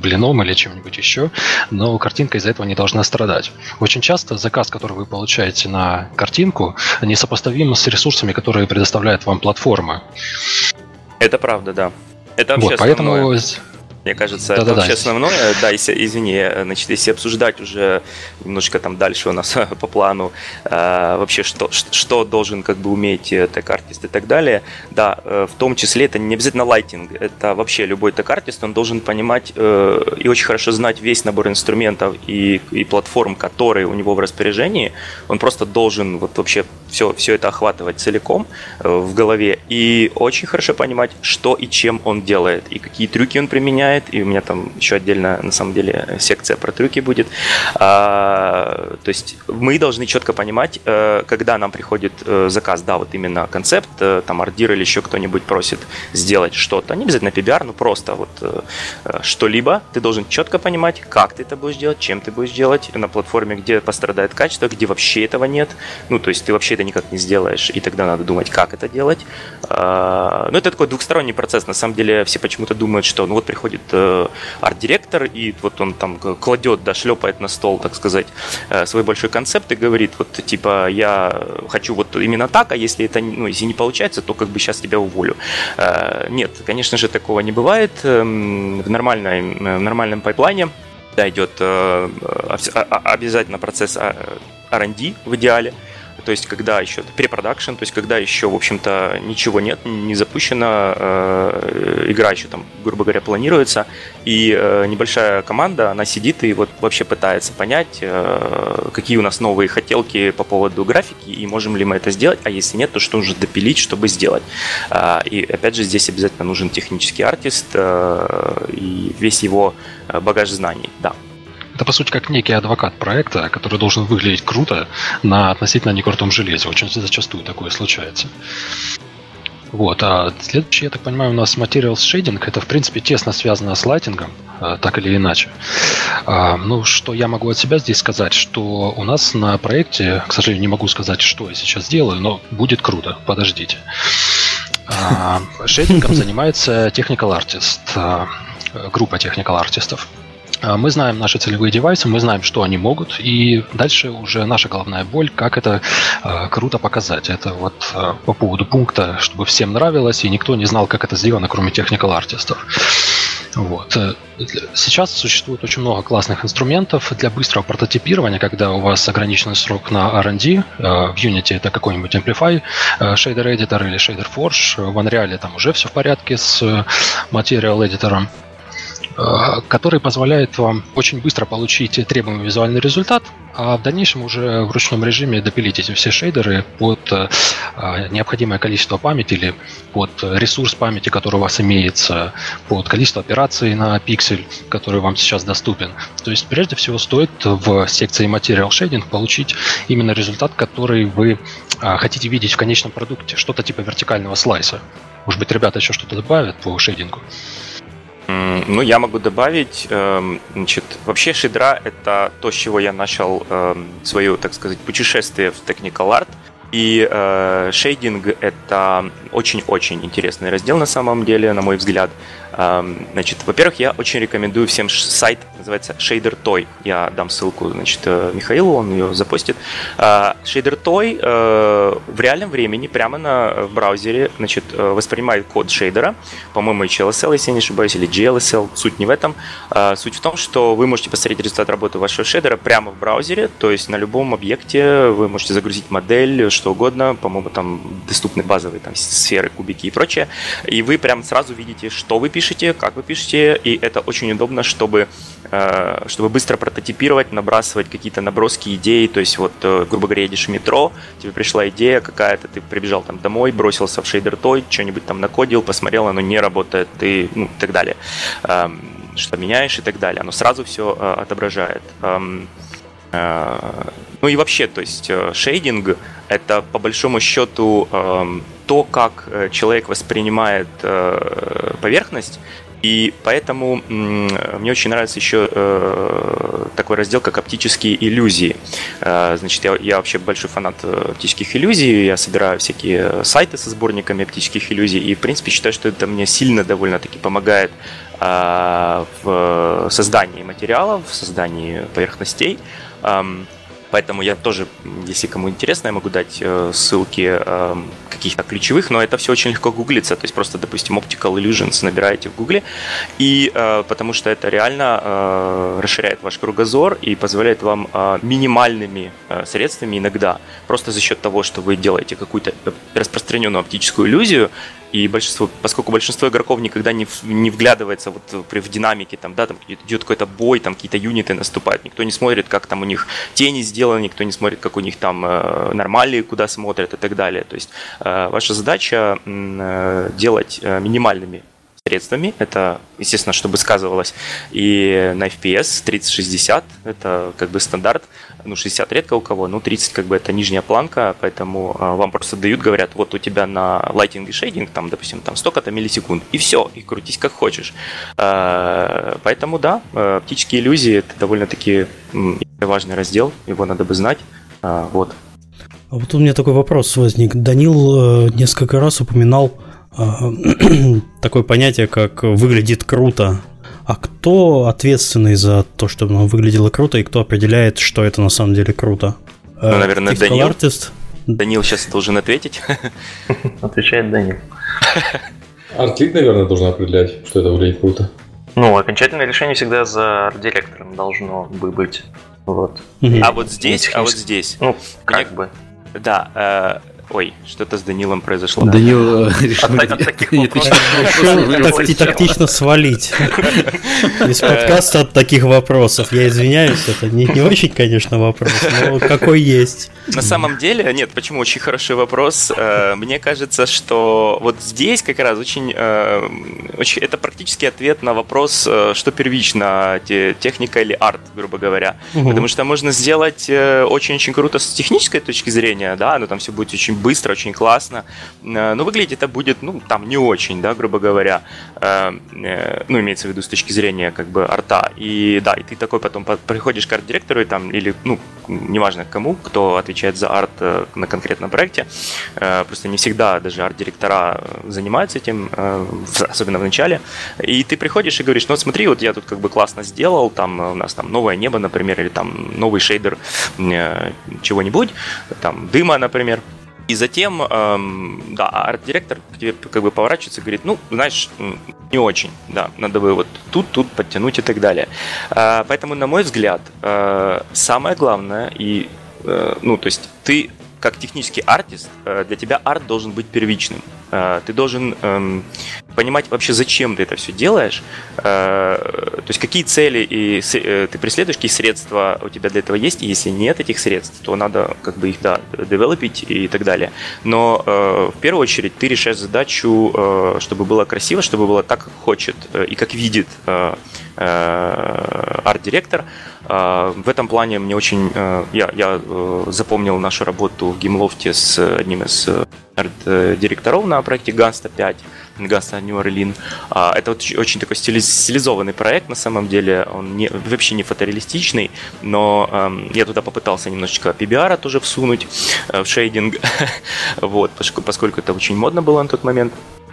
Speaker 4: блином или чем-нибудь еще, но картинка из-за этого не должна страдать. Очень часто заказ, который вы получаете на картинку, несопоставим с ресурсами, которые предоставляет вам платформа.
Speaker 5: Это правда, да. Это
Speaker 4: вот, поэтому.
Speaker 5: Мне кажется, да, это да, вообще да. основное. Да, если, извини, значит, если обсуждать уже немножко там дальше у нас по плану, э, вообще что, что должен как бы уметь тег-артист и так далее, да, э, в том числе это не обязательно лайтинг, это вообще любой тег-артист, он должен понимать э, и очень хорошо знать весь набор инструментов и, и платформ, которые у него в распоряжении, он просто должен вот вообще все, все это охватывать целиком э, в голове и очень хорошо понимать, что и чем он делает, и какие трюки он применяет, и у меня там еще отдельно, на самом деле, секция про трюки будет. А, то есть мы должны четко понимать, э, когда нам приходит э, заказ, да, вот именно концепт, там ардир или еще кто-нибудь просит сделать что-то, не обязательно PBR, но просто вот что-либо, ты должен четко понимать, как ты это будешь делать, чем ты будешь делать, на платформе, где пострадает качество, где вообще этого нет, ну, то есть ты вообще это никак не сделаешь, и тогда надо думать, как это делать. А, ну, это такой двухсторонний процесс. На самом деле все почему-то думают, что ну вот приходит э, арт-директор, и вот он там кладет, да, шлепает на стол, так сказать, э, свой большой концепт и говорит, вот типа, я хочу вот именно так, а если это, ну, если не получается, то как бы сейчас тебя уволю. Э, нет, конечно же, такого не бывает. Эм, в, нормальной, в нормальном пайплайне да, идет обязательно процесс R&D в идеале, то есть когда еще препродакшн, то есть когда еще, в общем-то, ничего нет, не запущена, э, игра еще там, грубо говоря, планируется, и э, небольшая команда, она сидит и вот вообще пытается понять, э, какие у нас новые хотелки по поводу графики, и можем ли мы это сделать, а если нет, то что нужно допилить, чтобы сделать. Э, и опять же, здесь обязательно нужен технический артист и весь его багаж знаний, да.
Speaker 4: Это, по сути, как некий адвокат проекта, который должен выглядеть круто на относительно некрутом железе. Очень зачастую такое случается. Вот, а следующий, я так понимаю, у нас Materials Shading. Это, в принципе, тесно связано с лайтингом, э, так или иначе. А, ну, что я могу от себя здесь сказать, что у нас на проекте, к сожалению, не могу сказать, что я сейчас делаю, но будет круто, подождите. А, шейдингом занимается Technical Artist, а, группа Technical Артистов. А, мы знаем наши целевые девайсы, мы знаем, что они могут, и дальше уже наша головная боль, как это э, круто показать. Это вот э, по поводу пункта, чтобы всем нравилось, и никто не знал, как это сделано, кроме техникал артистов. Вот. Сейчас существует очень много классных инструментов для быстрого прототипирования, когда у вас ограниченный срок на R&D. В Unity это какой-нибудь Amplify, Shader Editor или Shader Forge. В Unreal там уже все в порядке с Material Editor. Э, который позволяет вам очень быстро получить требуемый визуальный результат, а в дальнейшем уже в ручном режиме допилить эти все шейдеры под э, необходимое количество памяти или под ресурс памяти, который у вас имеется, под количество операций на пиксель, который вам сейчас доступен. То есть прежде всего стоит в секции Material Shading получить именно результат, который вы э, хотите видеть в конечном продукте, что-то типа вертикального слайса. Может быть, ребята еще что-то добавят по шейдингу?
Speaker 5: Ну, я могу добавить, эм, значит, вообще шидра — это то, с чего я начал эм, свое, так сказать, путешествие в Technical Art. И э, шейдинг это очень-очень интересный раздел на самом деле, на мой взгляд. Значит, во-первых, я очень рекомендую всем сайт, называется Shader Toy. Я дам ссылку, значит, э, Михаилу, он ее запостит. А, Shader Toy э, в реальном времени прямо на браузере, значит, э, воспринимает код шейдера, по-моему, HLSL, если я не ошибаюсь, или GLSL, суть не в этом. А, суть в том, что вы можете посмотреть результат работы вашего шейдера прямо в браузере, то есть на любом объекте вы можете загрузить модель, что угодно, по-моему, там доступны базовые там, сферы, кубики и прочее, и вы прямо сразу видите, что вы пишете, пишете, как вы пишете, и это очень удобно, чтобы, э, чтобы быстро прототипировать, набрасывать какие-то наброски, идеи, то есть вот, э, грубо говоря, едешь в метро, тебе пришла идея какая-то, ты прибежал там домой, бросился в шейдер той, что-нибудь там накодил, посмотрел, оно не работает, ты, ну, и так далее. Эм, что меняешь и так далее. Оно сразу все э, отображает. Эм, ну и вообще, то есть шейдинг это по большому счету эм, то, как э, человек воспринимает э, поверхность, и поэтому мне очень нравится еще э, такой раздел, как оптические иллюзии. Значит, я, я вообще большой фанат оптических иллюзий, я собираю всякие сайты со сборниками оптических иллюзий, и, в принципе, считаю, что это мне сильно довольно-таки помогает в создании материалов, в создании поверхностей. Поэтому я тоже, если кому интересно, я могу дать э, ссылки э, каких-то ключевых, но это все очень легко гуглится. То есть просто, допустим, Optical Illusions набираете в гугле, и э, потому что это реально расширяет ваш кругозор и позволяет вам минимальными средствами иногда, просто за счет того, что вы делаете какую-то распространенную оптическую иллюзию, и большинство, поскольку большинство игроков никогда не, не вглядывается вот в динамике, там, да, там идет какой-то бой, там какие-то юниты наступают, никто не смотрит, как там у них тени сделаны, никто не смотрит, как у них там э, нормали, куда смотрят и так далее. То есть э, ваша задача э, делать э, минимальными средствами. Это, естественно, чтобы сказывалось и на FPS 3060, это как бы стандарт. Ну, 60 редко у кого, ну, 30 как бы это нижняя планка, поэтому а, вам просто дают, говорят, вот у тебя на лайтинг и шейдинг, там, допустим, там столько-то миллисекунд, и все, и крутись как хочешь. А, поэтому, да, а, оптические иллюзии это довольно-таки важный раздел, его надо бы знать. А, вот.
Speaker 1: А вот у меня такой вопрос возник. Данил э, несколько раз упоминал такое понятие, как выглядит круто. А кто ответственный за то, чтобы оно выглядело круто, и кто определяет, что это на самом деле круто?
Speaker 5: Ну, э, наверное, Typical Данил. Artist? Данил сейчас должен ответить.
Speaker 3: Отвечает Данил.
Speaker 2: Артлит, наверное, должен определять, что это выглядит круто.
Speaker 3: Ну, окончательное решение всегда за арт-директором должно бы быть. Вот.
Speaker 5: А вот здесь, а вот здесь.
Speaker 3: Ну, как бы.
Speaker 5: Да, э, Ой, что-то с Данилом произошло.
Speaker 2: Данил решил
Speaker 1: тактично свалить из подкаста от таких вопросов. Я извиняюсь, это не, очень, конечно, вопрос, но какой есть.
Speaker 5: На самом деле, нет, почему очень хороший вопрос. Э, мне кажется, что вот здесь как раз очень, э, очень это практически ответ на вопрос, э, что первично, техника или арт, грубо говоря. Потому что можно сделать очень-очень круто с технической точки зрения, да, но там все будет очень быстро, очень классно. Э, но выглядит это будет, ну, там не очень, да, грубо говоря. Э, э, ну, имеется в виду с точки зрения, как бы, арта. И да, и ты такой потом приходишь к арт-директору, и там, или, ну, неважно кому, кто отвечает за арт на конкретном проекте. Просто не всегда даже арт-директора занимаются этим, особенно в начале. И ты приходишь и говоришь, ну, вот смотри, вот я тут как бы классно сделал, там у нас там новое небо, например, или там новый шейдер чего-нибудь, там дыма, например. И затем, эм, да, арт-директор к тебе как бы поворачивается и говорит, ну, знаешь, не очень, да, надо бы вот тут, тут подтянуть и так далее. Э, поэтому, на мой взгляд, э, самое главное, и, э, ну, то есть ты как технический артист, э, для тебя арт должен быть первичным. Э, ты должен эм, понимать вообще, зачем ты это все делаешь, э, то есть какие цели и ты преследуешь, какие средства у тебя для этого есть, и если нет этих средств, то надо как бы их, да, девелопить и так далее. Но в первую очередь ты решаешь задачу, чтобы было красиво, чтобы было так, как хочет и как видит арт-директор, в этом плане мне очень... Э, я, я э, запомнил нашу работу в Геймлофте с одним из э, арт-директоров на проекте Ганста 5. Гаста Нью-Орлин. А, это вот очень такой стилизованный проект на самом деле. Он не, вообще не фотореалистичный, но эм, я туда попытался немножечко PBR тоже всунуть э, в шейдинг, вот, поскольку это очень модно было на тот момент.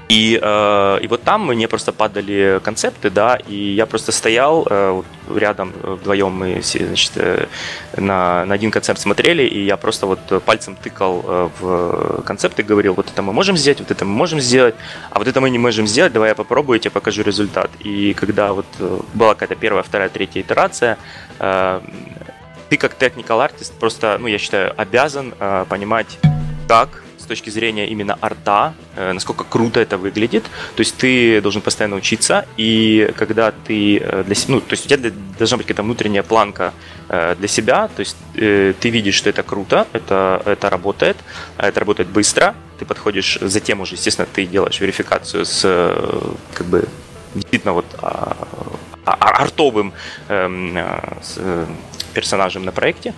Speaker 5: И, э, и вот там мне просто падали концепты, да, и я просто стоял э, рядом вдвоем мы значит, э, на, на один концепт смотрели, и я просто вот пальцем тыкал э, в концепты, говорил, вот это мы можем сделать, вот это мы можем сделать, а вот это мы не можем сделать, давай я попробую, я тебе покажу результат. И когда вот э, была какая-то первая, вторая, третья итерация, э, ты как technical artist просто, ну, я считаю, обязан э, понимать, как с точки зрения именно арта, э, насколько круто это выглядит. То есть ты должен постоянно учиться, и когда ты э, для себя, ну, то есть у тебя должна быть какая-то внутренняя планка э, для себя, то есть ты видишь, что это круто, это, это работает, это работает быстро, ты подходишь, затем уже, естественно, ты делаешь верификацию с как бы действительно вот а, а, артовым эм, персонажем на проекте.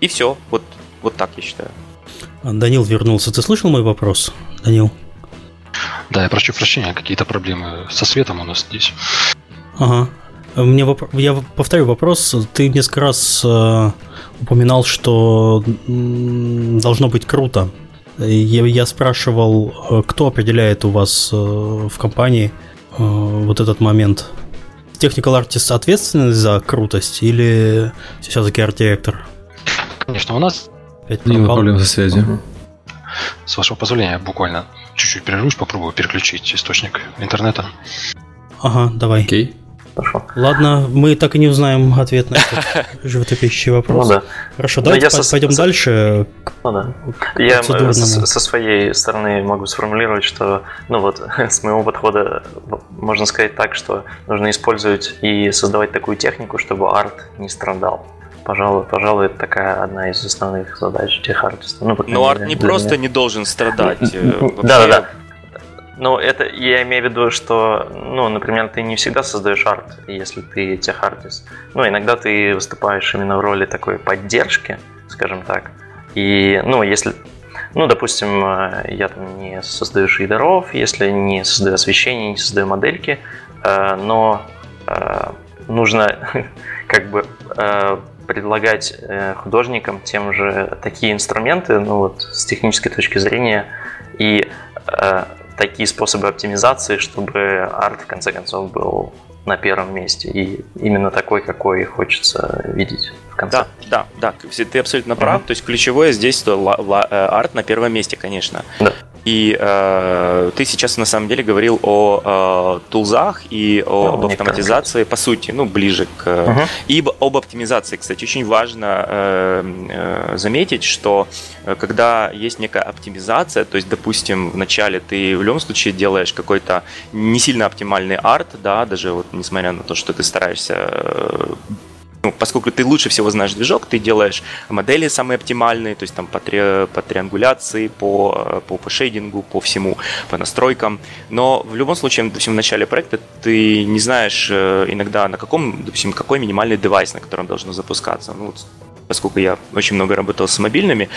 Speaker 5: И все. Вот вот так я считаю.
Speaker 1: Данил вернулся. Ты слышал мой вопрос, Данил?
Speaker 4: Да, я прошу прощения, какие-то проблемы со светом у нас здесь.
Speaker 1: Ага. Мне воп... Я повторю вопрос. Ты несколько раз э, упоминал, что должно быть круто. Я, я спрашивал, э, кто определяет у вас э, в компании э, вот этот момент. Technical Artist ответственный за крутость или все-таки арт-директор?
Speaker 4: Конечно, у нас
Speaker 2: Опять Не проблем со связью. Угу.
Speaker 4: С вашего позволения, буквально чуть-чуть прервусь, попробую переключить источник интернета.
Speaker 1: Ага, давай.
Speaker 2: Окей.
Speaker 1: Хорошо. Ладно, мы так и не узнаем ответ на этот животопищий вопрос. Ну да. Хорошо, ну, давайте по- со, пойдем со, дальше.
Speaker 3: Ну да. Я со, со своей стороны могу сформулировать, что, ну вот, с моего подхода можно сказать так, что нужно использовать и создавать такую технику, чтобы арт не страдал. Пожалуй, пожалуй, это такая одна из основных задач техартиста.
Speaker 5: Ну, Но арт не просто меня. не должен страдать.
Speaker 3: Э, да, да, да. Ну, это я имею в виду, что, ну, например, ты не всегда создаешь арт, если ты техартист. Ну, иногда ты выступаешь именно в роли такой поддержки, скажем так. И, ну, если, ну, допустим, э, я там не создаю шейдеров, если не создаю освещение, не создаю модельки, э, но нужно как бы предлагать э, художникам тем же такие инструменты, ну вот с технической точки зрения, и э, такие способы оптимизации, чтобы арт в конце концов был на первом месте и именно такой, какой хочется видеть в конце.
Speaker 5: Да, да, да, ты абсолютно прав. Mm-hmm. То есть ключевое здесь что э, арт на первом месте, конечно. Да. И э, ты сейчас на самом деле говорил о э, тулзах и о, ну, об автоматизации, по сути, ну, ближе к... Uh-huh. И об оптимизации, кстати. Очень важно э, э, заметить, что э, когда есть некая оптимизация, то есть, допустим, вначале ты в любом случае делаешь какой-то не сильно оптимальный арт, да, даже вот несмотря на то, что ты стараешься э, ну, поскольку ты лучше всего знаешь движок, ты делаешь модели самые оптимальные, то есть там по, три, по триангуляции, по, по, по шейдингу, по всему, по настройкам. Но в любом случае, допустим, в начале проекта ты не знаешь э, иногда на каком, допустим, какой минимальный девайс, на котором должно запускаться. Ну, поскольку я очень много работал с мобильными,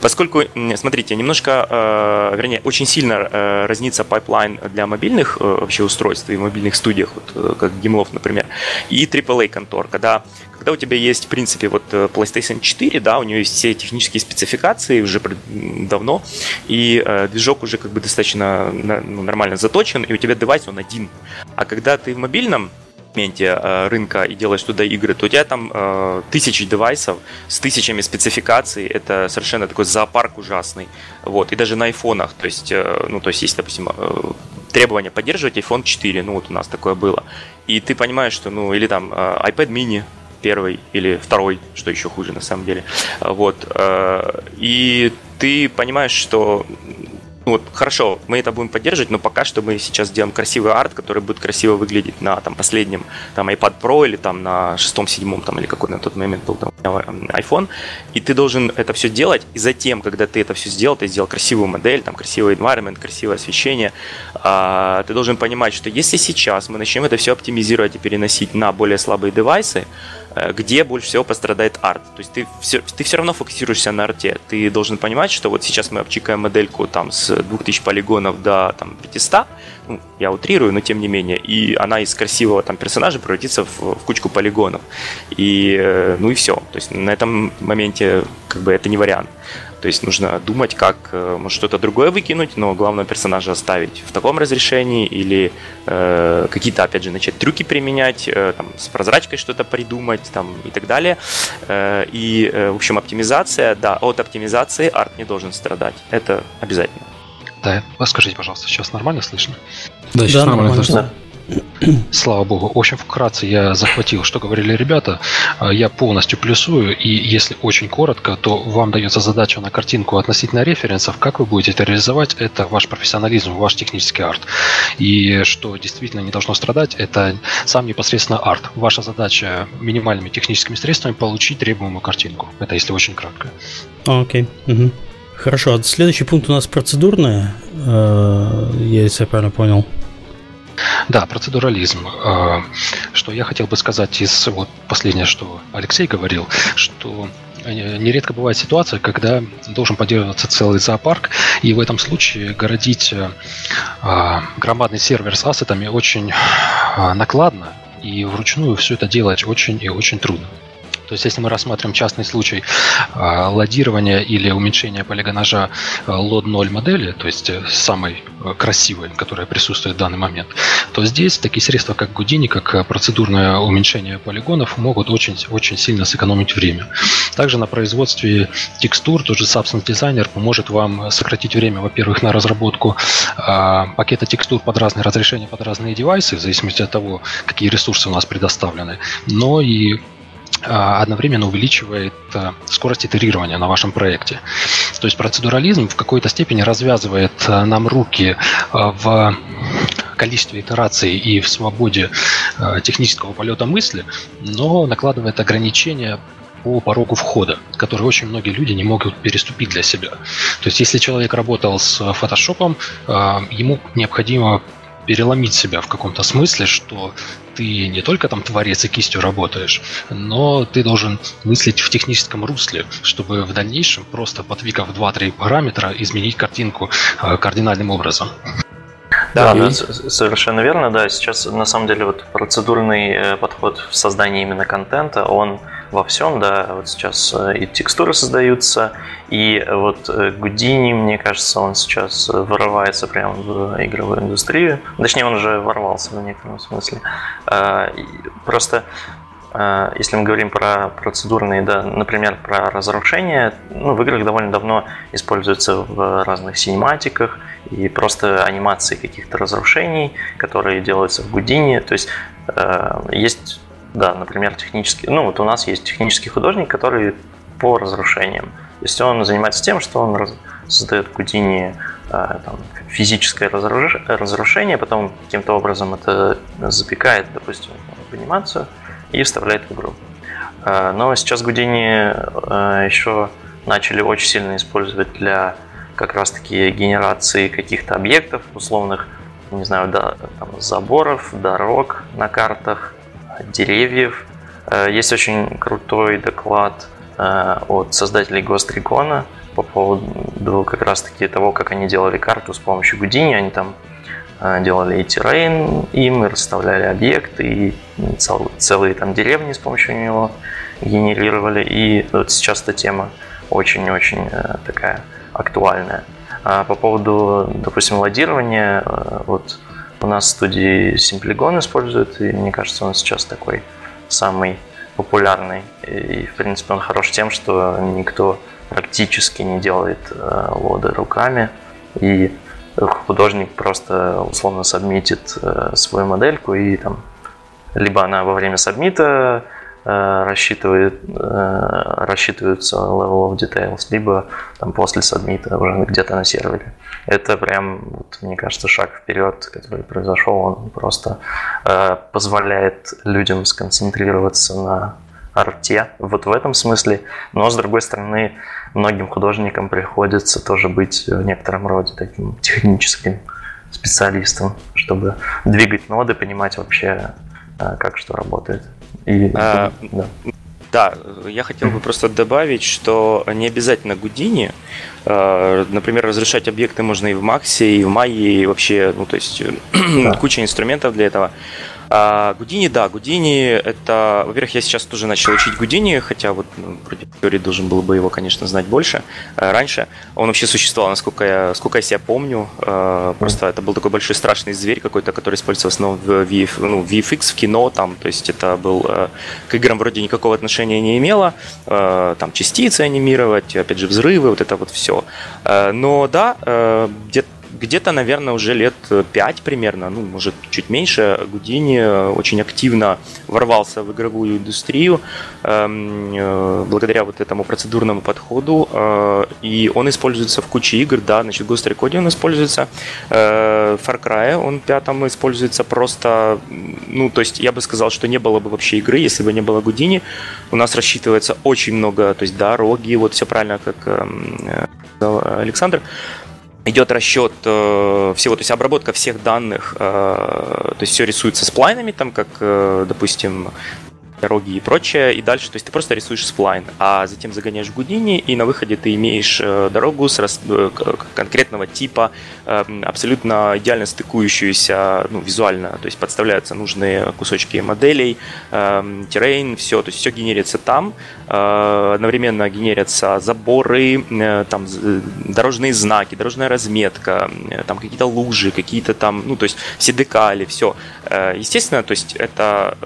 Speaker 5: поскольку, смотрите, немножко, э, вернее, очень сильно э, разнится пайплайн для мобильных э, вообще устройств и мобильных студиях, вот, как Gameloft, например, и AAA контор, когда когда у тебя есть, в принципе, вот PlayStation 4, да, у нее есть все технические спецификации уже давно, и э, движок уже как бы достаточно ну, нормально заточен, и у тебя девайс, он один. А когда ты в мобильном сегменте э, рынка и делаешь туда игры, то у тебя там э, тысячи девайсов с тысячами спецификаций. Это совершенно такой зоопарк ужасный. Вот. И даже на айфонах. То есть, э, ну, то есть, есть, допустим, требование поддерживать iPhone 4. Ну, вот у нас такое было. И ты понимаешь, что, ну, или там iPad mini первый или второй, что еще хуже на самом деле. Вот. И ты понимаешь, что вот, хорошо, мы это будем поддерживать, но пока что мы сейчас делаем красивый арт, который будет красиво выглядеть на там, последнем там, iPad Pro или там на шестом, седьмом, там, или какой на тот момент был там, iPhone, и ты должен это все делать, и затем, когда ты это все сделал, ты сделал красивую модель, там, красивый environment, красивое освещение, а, ты должен понимать, что если сейчас мы начнем это все оптимизировать и переносить на более слабые девайсы, где больше всего пострадает арт. То есть ты все, ты все равно фокусируешься на арте. Ты должен понимать, что вот сейчас мы обчикаем модельку там с 2000 полигонов до там, 500, ну, я утрирую, но тем не менее, и она из красивого там персонажа превратится в, в кучку полигонов. И, э, ну и все. То есть на этом моменте как бы это не вариант. То есть нужно думать, как э, может что-то другое выкинуть, но главное персонажа оставить в таком разрешении или э, какие-то, опять же, начать трюки применять, э, там, с прозрачкой что-то придумать там, и так далее. Э, и, э, в общем, оптимизация, да, от оптимизации арт не должен страдать. Это обязательно.
Speaker 4: Да, скажите, пожалуйста, сейчас нормально слышно?
Speaker 1: Да, сейчас да, нормально, нормально слышно.
Speaker 4: Слава богу. В общем, вкратце я захватил, что говорили ребята. А, я полностью плюсую, и если очень коротко, то вам дается задача на картинку относительно референсов. Как вы будете это реализовать, это ваш профессионализм, ваш технический арт. И что действительно не должно страдать, это сам непосредственно арт. Ваша задача минимальными техническими средствами получить требуемую картинку. Это если очень кратко.
Speaker 1: Окей. Okay. Угу. Хорошо, а следующий пункт у нас процедурная, э, если я правильно понял.
Speaker 4: Да, процедурализм. А, что я хотел бы сказать из вот последнее, что Алексей говорил, что э, нередко бывает ситуация, когда должен поддерживаться целый зоопарк, и в этом случае городить э, а, громадный сервер с ассетами очень а, накладно, и вручную все это делать очень и очень трудно. То есть, если мы рассматриваем частный случай э, ладирования или уменьшения полигонажа э, лод 0 модели, то есть э, самой э, красивой, которая присутствует в данный момент, то здесь такие средства, как Гудини, как процедурное уменьшение полигонов, могут очень, очень сильно сэкономить время. Также на производстве текстур тот же Substance Designer поможет вам сократить время, во-первых, на разработку э, пакета текстур под разные разрешения, под разные девайсы, в зависимости от того, какие ресурсы у нас предоставлены, но и а, одновременно увеличивает а, скорость итерирования на вашем проекте. То есть процедурализм в какой-то степени развязывает а, нам руки в количестве итераций и в свободе технического полета мысли, но накладывает ограничения по порогу входа, который очень многие люди не могут переступить для себя. То есть, если человек работал с фотошопом, ему необходимо переломить себя в каком-то смысле, что ты не только там творец и кистью работаешь, но ты должен мыслить в техническом русле, чтобы в дальнейшем, просто подвигав 2-3 параметра, изменить картинку э, кардинальным образом.
Speaker 3: Да, да, совершенно верно, да. Сейчас на самом деле вот процедурный э, подход в создании именно контента, он во всем, да, вот сейчас э, и текстуры создаются, и вот Гудини, мне кажется, он сейчас вырывается прямо в игровую индустрию, точнее, он уже ворвался в некотором смысле. Просто а, если мы говорим про процедурные, да, например, про разрушение, ну, в играх довольно давно используются в разных синематиках и просто анимации каких-то разрушений, которые делаются в Гудине. То есть э, есть, да, например, технический, ну вот у нас есть технический художник, который по разрушениям. Есть он занимается тем, что он создает в Гудине э, физическое разрушение, потом каким-то образом это запекает, допустим, в анимацию – и вставляет в игру. А, но сейчас Гудини а, еще начали очень сильно использовать для как раз-таки генерации каких-то объектов условных, не знаю, да, там, заборов, дорог на картах, деревьев. А, есть очень крутой доклад от создателей Recon по поводу как раз-таки того, как они делали карту с помощью Гудини. Они там а, делали и террейн им, и расставляли объекты, и цел, целые там деревни с помощью него генерировали. И вот сейчас эта тема очень-очень э, такая актуальная. А по поводу, допустим, ладирования, э, вот у нас в студии Simplegon используют, и мне кажется, он сейчас такой самый популярный. И, в принципе, он хорош тем, что никто практически не делает э, лоды руками. И художник просто условно сабмитит э, свою модельку и там либо она во время сабмита рассчитывает, э, рассчитываются level of details, либо там после сабмита уже где-то на сервере. Это прям, вот, мне кажется, шаг вперед, который произошел, он просто позволяет людям сконцентрироваться на арте, вот в этом смысле. Но, с другой стороны, многим художникам приходится тоже быть в некотором роде таким техническим специалистом, чтобы двигать ноды, понимать вообще, э, как что работает. И,
Speaker 5: а, да. Да, я хотел бы просто добавить, что не обязательно Гудини. Э, например, разрешать объекты можно и в Максе, и в Майе, и вообще, ну, то есть да. куча инструментов для этого. А Гудини, да, Гудини это, во-первых, я сейчас тоже начал учить Гудини, хотя вот ну, вроде теории должен был бы его, конечно, знать больше. А, раньше он вообще существовал, насколько я, сколько я себя помню. А, просто это был такой большой страшный зверь какой-то, который использовался основном в, VF, ну, VFX, в кино, там, то есть это был к играм вроде никакого отношения не имело, там частицы анимировать, опять же взрывы, вот это вот все. Но да, где-то где-то, наверное, уже лет 5 примерно, ну, может, чуть меньше, Гудини очень активно ворвался в игровую индустрию эм, э, благодаря вот этому процедурному подходу, э, и он используется в куче игр, да, значит, Ghost Recon он используется, э, Far Cry он пятом используется просто, ну, то есть я бы сказал, что не было бы вообще игры, если бы не было Гудини. У нас рассчитывается очень много, то есть дороги, вот все правильно, как эм, Александр, идет расчет э, всего, то есть обработка всех данных, э, то есть все рисуется сплайнами, там, как, э, допустим, дороги и прочее, и дальше, то есть ты просто рисуешь сплайн, а затем загоняешь в Гудини, и на выходе ты имеешь э, дорогу с рас... Э, конкретного типа, эм, абсолютно идеально стыкующуюся ну, визуально, то есть подставляются нужные кусочки моделей, эм, террейн, все, то есть все генерится там, э, одновременно генерятся заборы, там дорожные знаки, дорожная разметка, там какие-то лужи, какие-то там, ну, то есть все декали, все. Естественно, то есть это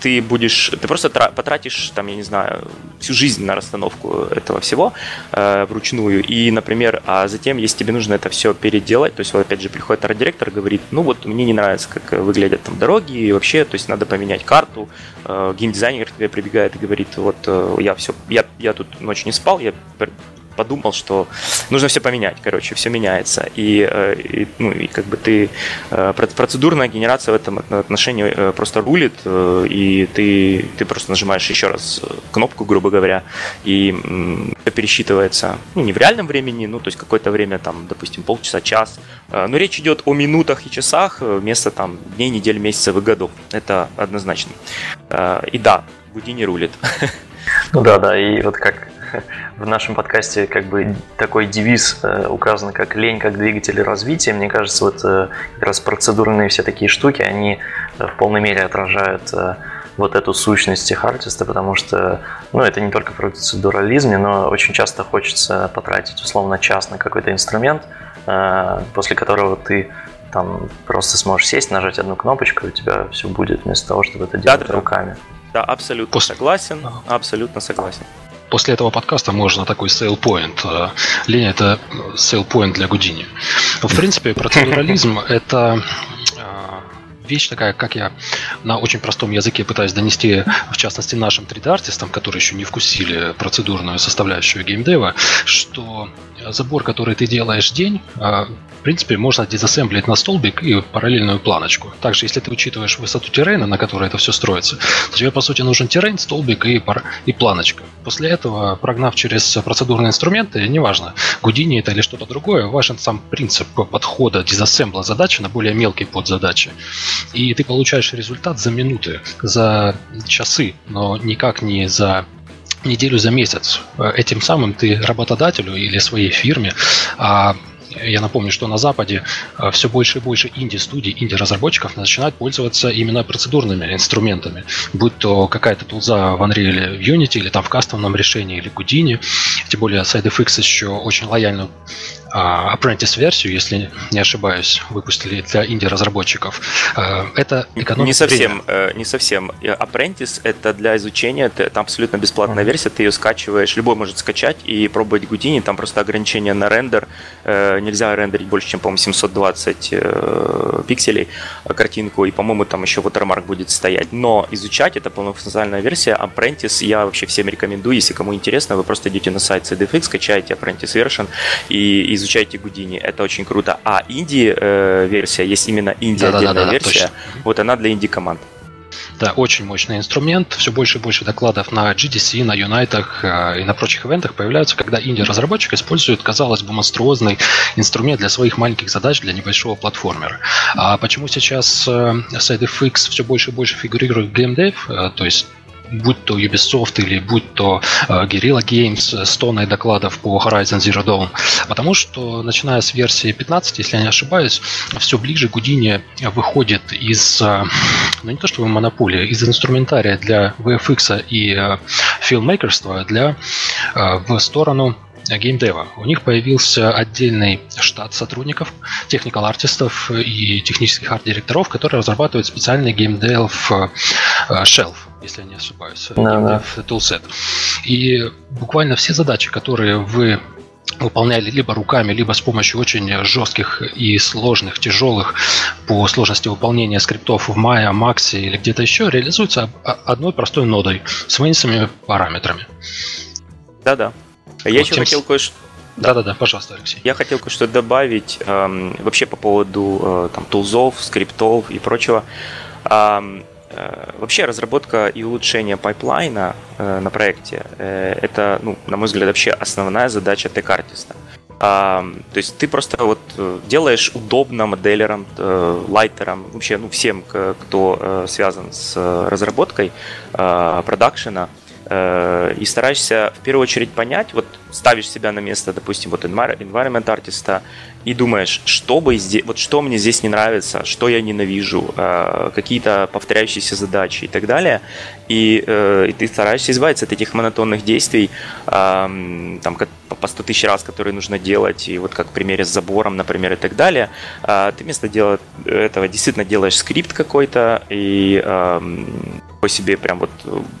Speaker 5: ты будешь, ты просто потратишь, там, я не знаю, всю жизнь на расстановку этого всего э, вручную. И, например, а затем, если тебе нужно это все переделать, то есть, вот опять же, приходит арт-директор говорит, ну вот мне не нравится, как выглядят там дороги, и вообще, то есть, надо поменять карту. Э, геймдизайнер к тебе прибегает и говорит, вот э, я все, я, я тут ночью не спал, я подумал, что нужно все поменять, короче, все меняется. И, э, и, ну, и как бы ты э, процедурная генерация в этом отношении э, просто рулит, и ты, ты просто нажимаешь еще раз кнопку, грубо говоря, и все пересчитывается, ну, не в реальном времени, ну, то есть какое-то время, там, допустим, полчаса, час. Но речь идет о минутах и часах вместо там дней, недель, месяцев и годов. Это однозначно. И да, Гудини рулит.
Speaker 3: Ну да, да, и вот как в нашем подкасте как бы такой девиз э, указан как лень как двигатель развития. Мне кажется, вот э, как раз процедурные все такие штуки, они э, в полной мере отражают вот эту сущность техартиста, потому что ну, это не только процедурализм, но очень часто хочется потратить условно час на какой-то инструмент, после которого ты там просто сможешь сесть, нажать одну кнопочку, и у тебя все будет, вместо того, чтобы это делать да, руками.
Speaker 5: Да, абсолютно согласен, абсолютно согласен
Speaker 4: после этого подкаста можно такой sale point. Э, Леня это sale point для Гудини. В принципе, процедурализм это э, вещь такая, как я на очень простом языке пытаюсь донести, в частности, нашим 3D-артистам, которые еще не вкусили процедурную составляющую геймдева, что забор, который ты делаешь день, э, в принципе, можно дизассемблить на столбик и параллельную планочку. Также, если ты учитываешь высоту террейна, на которой это все строится, то тебе, по сути, нужен террейн, столбик и, пар... и планочка. После этого, прогнав через процедурные инструменты, неважно, Гудини это или что-то другое, важен сам принцип подхода дизассембла задачи на более мелкие подзадачи. И ты получаешь результат за минуты, за часы, но никак не за неделю за месяц. Этим самым ты работодателю или своей фирме а я напомню, что на Западе э, все больше и больше инди-студий, инди-разработчиков начинают пользоваться именно процедурными инструментами, будь то какая-то тулза в Unreal, в Unity, или там в кастомном решении, или Houdini. Тем более SideFX еще очень лояльно Apprentice-версию, если не ошибаюсь, выпустили для инди-разработчиков. А, это
Speaker 5: экономит Не совсем, время. Э, не совсем. Apprentice — это для изучения, это, абсолютно бесплатная mm-hmm. версия, ты ее скачиваешь, любой может скачать и пробовать Houdini, там просто ограничение на рендер, э, нельзя рендерить больше, чем, по-моему, 720 э, пикселей картинку, и, по-моему, там еще watermark будет стоять. Но изучать это полнофункциональная версия Apprentice я вообще всем рекомендую, если кому интересно, вы просто идете на сайт CDFX, скачаете Apprentice version и изучайте Гудини, это очень круто. А инди-версия, э, есть именно инди отдельная да, да, версия, точно. вот она для инди-команд.
Speaker 4: Да, очень мощный инструмент. Все больше и больше докладов на GDC, на Юнайтах э, и на прочих ивентах появляются, когда инди-разработчик использует, казалось бы, монструозный инструмент для своих маленьких задач для небольшого платформера. А почему сейчас э, SideFX все больше и больше фигурирует в э, то есть будь то Ubisoft или будь то uh, Guerrilla Games с тонной докладов по Horizon Zero Dawn. Потому что, начиная с версии 15, если я не ошибаюсь, все ближе Гудини выходит из, uh, ну не то чтобы монополии, из инструментария для VFX и филмейкерства для, в сторону геймдева. У них появился отдельный штат сотрудников, техникал артистов и технических арт-директоров, которые разрабатывают специальный геймдев shelf если я не ошибаюсь,
Speaker 3: да, да.
Speaker 4: Toolset. И буквально все задачи, которые вы выполняли либо руками, либо с помощью очень жестких и сложных, тяжелых по сложности выполнения скриптов в Maya, Max или где-то еще, реализуются одной простой нодой с вынесенными параметрами.
Speaker 5: Да-да. Я вот еще тем... хотел кое-что
Speaker 4: да-да-да, пожалуйста, Алексей.
Speaker 5: Я хотел кое-что добавить эм, вообще по поводу э, там тулзов, скриптов и прочего. Эм, Э, вообще разработка и улучшение пайплайна э, на проекте э, это, ну, на мой взгляд, вообще основная задача tech artist'а. А, то есть ты просто вот делаешь удобно моделерам, лайтерам, вообще ну, всем, кто связан с разработкой продакшена, и стараешься в первую очередь понять, вот ставишь себя на место, допустим, вот environment artist'а, и думаешь, что бы здесь, вот что мне здесь не нравится, что я ненавижу, э, какие-то повторяющиеся задачи и так далее, и, э, и ты стараешься избавиться от этих монотонных действий, э, там по 100 тысяч раз, которые нужно делать, и вот как в примере с забором, например, и так далее, э, ты вместо дела, этого действительно делаешь скрипт какой-то и э, по себе прям вот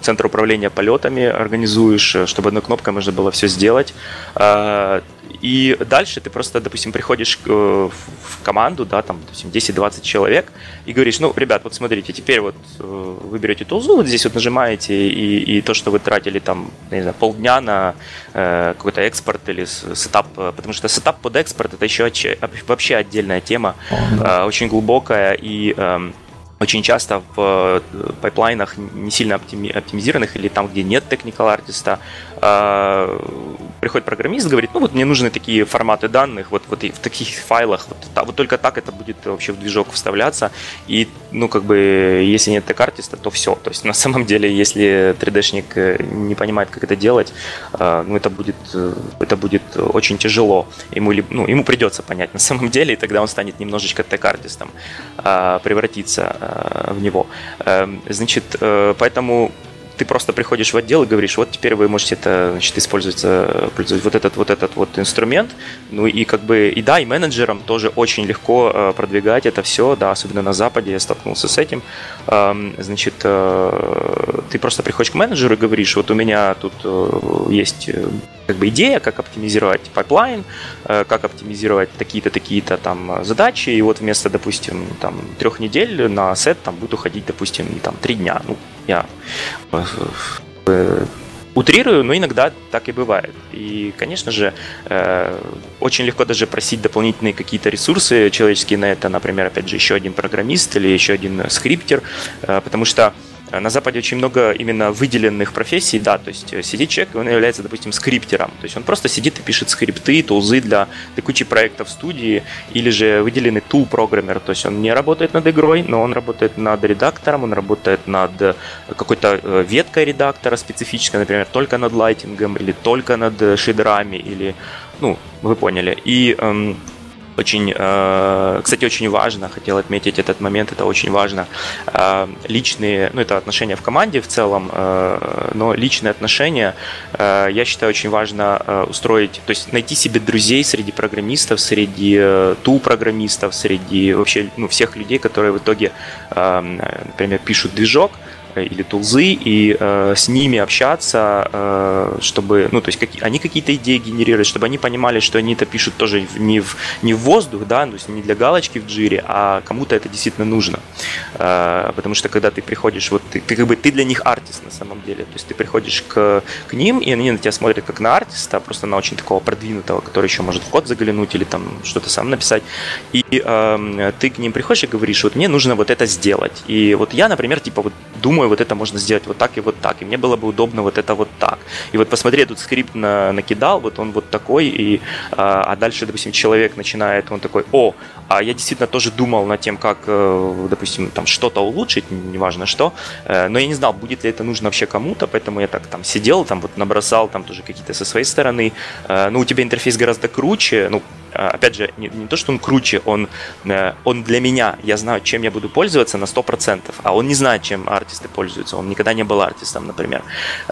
Speaker 5: центр управления полетами организуешь, чтобы одной кнопкой можно было все сделать. Э, и дальше ты просто, допустим, приходишь э, в команду, да, там, допустим, 10-20 человек, и говоришь, ну, ребят, вот смотрите, теперь вот э, вы берете тулзу, вот здесь вот нажимаете, и, и то, что вы тратили там, не знаю, полдня на э, какой-то экспорт или сетап, э, потому что сетап под экспорт это еще вообще отдельная тема, э, очень глубокая, и э, очень часто в пайплайнах не сильно оптимизированных или там, где нет technical artist'а, приходит программист, говорит, ну вот мне нужны такие форматы данных, вот, вот в таких файлах, вот, вот только так это будет вообще в движок вставляться, и, ну, как бы, если нет тег-артиста, то все. То есть, на самом деле, если 3D-шник э, не понимает, как это делать, э, ну, это будет, э, это будет очень тяжело. Ему, ну, ему придется понять на самом деле, и тогда он станет немножечко тег-артистом, превратиться в него. Эм, значит, поэтому ты просто приходишь в отдел и говоришь, вот теперь вы можете это, значит, использовать, использовать вот этот вот этот вот инструмент. Ну и как бы, и да, и менеджерам тоже очень легко э, продвигать это все, да, особенно на Западе я столкнулся с этим. Значит, э, ты просто приходишь к менеджеру и говоришь, вот у меня тут э, есть как бы идея, как оптимизировать пайплайн, как оптимизировать такие-то, такие-то там задачи, и вот вместо, допустим, там трех недель на setup там будет уходить, допустим, там три дня. Ну, я э, утрирую, но иногда так и бывает. И, конечно же, э, очень легко даже просить дополнительные какие-то ресурсы человеческие на это, например, опять же, еще один программист или еще один скриптер, э, потому что Э, на Западе очень много именно выделенных профессий, да, то есть э, сидит человек, он является, допустим, скриптером, то есть он просто сидит и пишет скрипты, тулзы для, для кучи проектов студии, или же выделенный tool программер, то есть он не работает над игрой, но он работает над редактором, он работает над э, какой-то веткой редактора специфической, например, только над лайтингом, или только над шейдерами, или, ну, вы поняли. И эм, очень, э, кстати, очень важно, хотел отметить этот момент, это очень важно. Э, личные, ну это отношения в команде в целом, э, но личные отношения, я считаю, очень важно устроить, то есть найти себе друзей среди программистов, среди ту-программистов, среди вообще ну, всех людей, которые в итоге, например, пишут движок, или тулзы и э, с ними общаться, э, чтобы, ну, то есть как, они какие-то идеи генерируют, чтобы они понимали, что они это пишут тоже не в, не в воздух, да, то есть не для галочки в джире, а кому-то это действительно нужно. Э, потому что когда ты приходишь, вот ты, ты как бы ты для них артист на самом деле, то есть ты приходишь к, к ним, и они на тебя смотрят как на артиста, просто на очень такого продвинутого, который еще может в код заглянуть или там что-то сам написать. И э, ты к ним приходишь и говоришь, вот мне нужно вот это сделать. И вот я, например, типа вот думаю, вот это можно сделать вот так и вот так, и мне было бы удобно вот это вот так. И вот посмотри, я тут скрипт на, накидал, вот он вот такой, и, а, а дальше, допустим, человек начинает, он такой, о, а я действительно тоже думал над тем, как, э, допустим, там что-то улучшить, неважно что, э, но я не знал, будет ли это нужно вообще кому-то, поэтому я так там сидел, там вот набросал там тоже какие-то со своей стороны. Э, ну, у тебя интерфейс гораздо круче, ну, опять же, не, не то, что он круче, он, он для меня, я знаю, чем я буду пользоваться на 100%, а он не знает, чем артисты пользуются, он никогда не был артистом, например.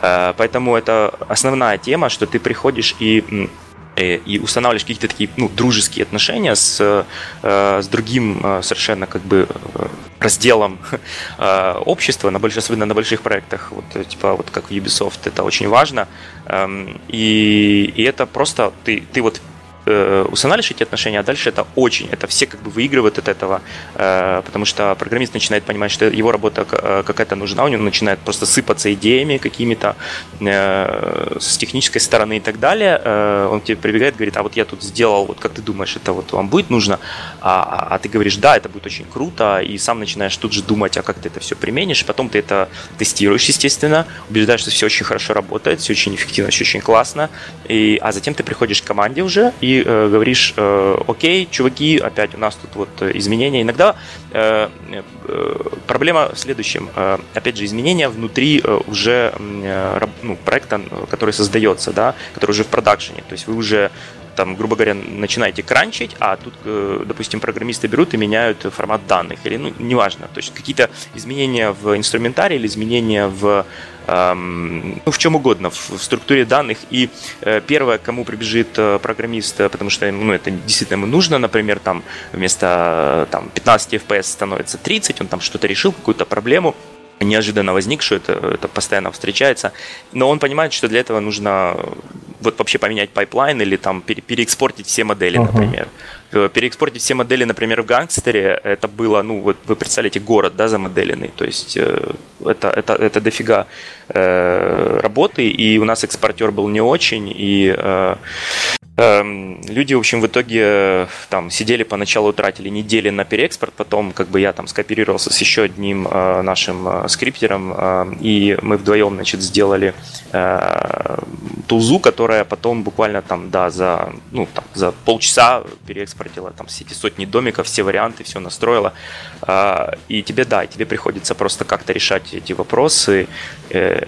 Speaker 5: Поэтому это основная тема, что ты приходишь и Э, и устанавливаешь какие-то такие ну, дружеские отношения с, э, с другим э, совершенно как бы разделом общества, на больш, особенно на больших проектах, вот, типа вот как в Ubisoft, это очень важно. Эм, и, и это просто ты, ты вот э, устанавливаешь эти отношения, а дальше это очень, это все как бы выигрывают от этого, э, потому что программист начинает понимать, что его работа э, какая-то нужна, у него начинает просто сыпаться идеями какими-то э, с технической стороны и так далее. Э, он к тебе прибегает, говорит, а вот я тут сделал, вот как ты думаешь, это вот вам будет нужно? А, а, а ты говоришь, да, это будет очень круто, и сам начинаешь тут же думать, а как ты это все применишь, потом ты это тестируешь, естественно, убеждаешь, что все очень хорошо работает, все очень эффективно, все очень классно, и, а затем ты приходишь к команде уже и э, говоришь, э, окей, чуваки, опять у нас тут вот изменения. Иногда э, э, проблема в следующем. Э, опять же, изменения внутри э, уже э, ну, проекта, который создается, да, который уже в продакшене. То есть вы уже там, грубо говоря, начинаете кранчить, а тут, э, допустим, программисты берут и меняют формат данных, или, ну, неважно, то есть какие-то изменения в инструментарии или изменения в ну, в чем угодно, в, в структуре данных. И э, первое, кому прибежит э, программист, потому что ну, это действительно ему нужно, например, там вместо там, 15 FPS становится 30, он там что-то решил, какую-то проблему, неожиданно возникшую, это, это постоянно встречается, но он понимает, что для этого нужно вот вообще поменять пайплайн или там пере, переэкспортить все модели, uh-huh. например. Э, переэкспортить все модели, например, в гангстере, это было, ну, вот вы представляете, город, да, замоделенный, то есть э, это, это, это дофига э, работы, и у нас экспортер был не очень, и э, люди, в общем, в итоге э, там сидели поначалу, тратили недели на переэкспорт, потом как бы я там скооперировался с еще одним э, нашим э, скриптером, и мы вдвоем, значит, сделали тулзу, которая потом буквально там, да, за, ну, там, за полчаса переэкспортила там все эти сотни домиков, все варианты, все настроила. И тебе, да, тебе приходится просто как-то решать эти вопросы,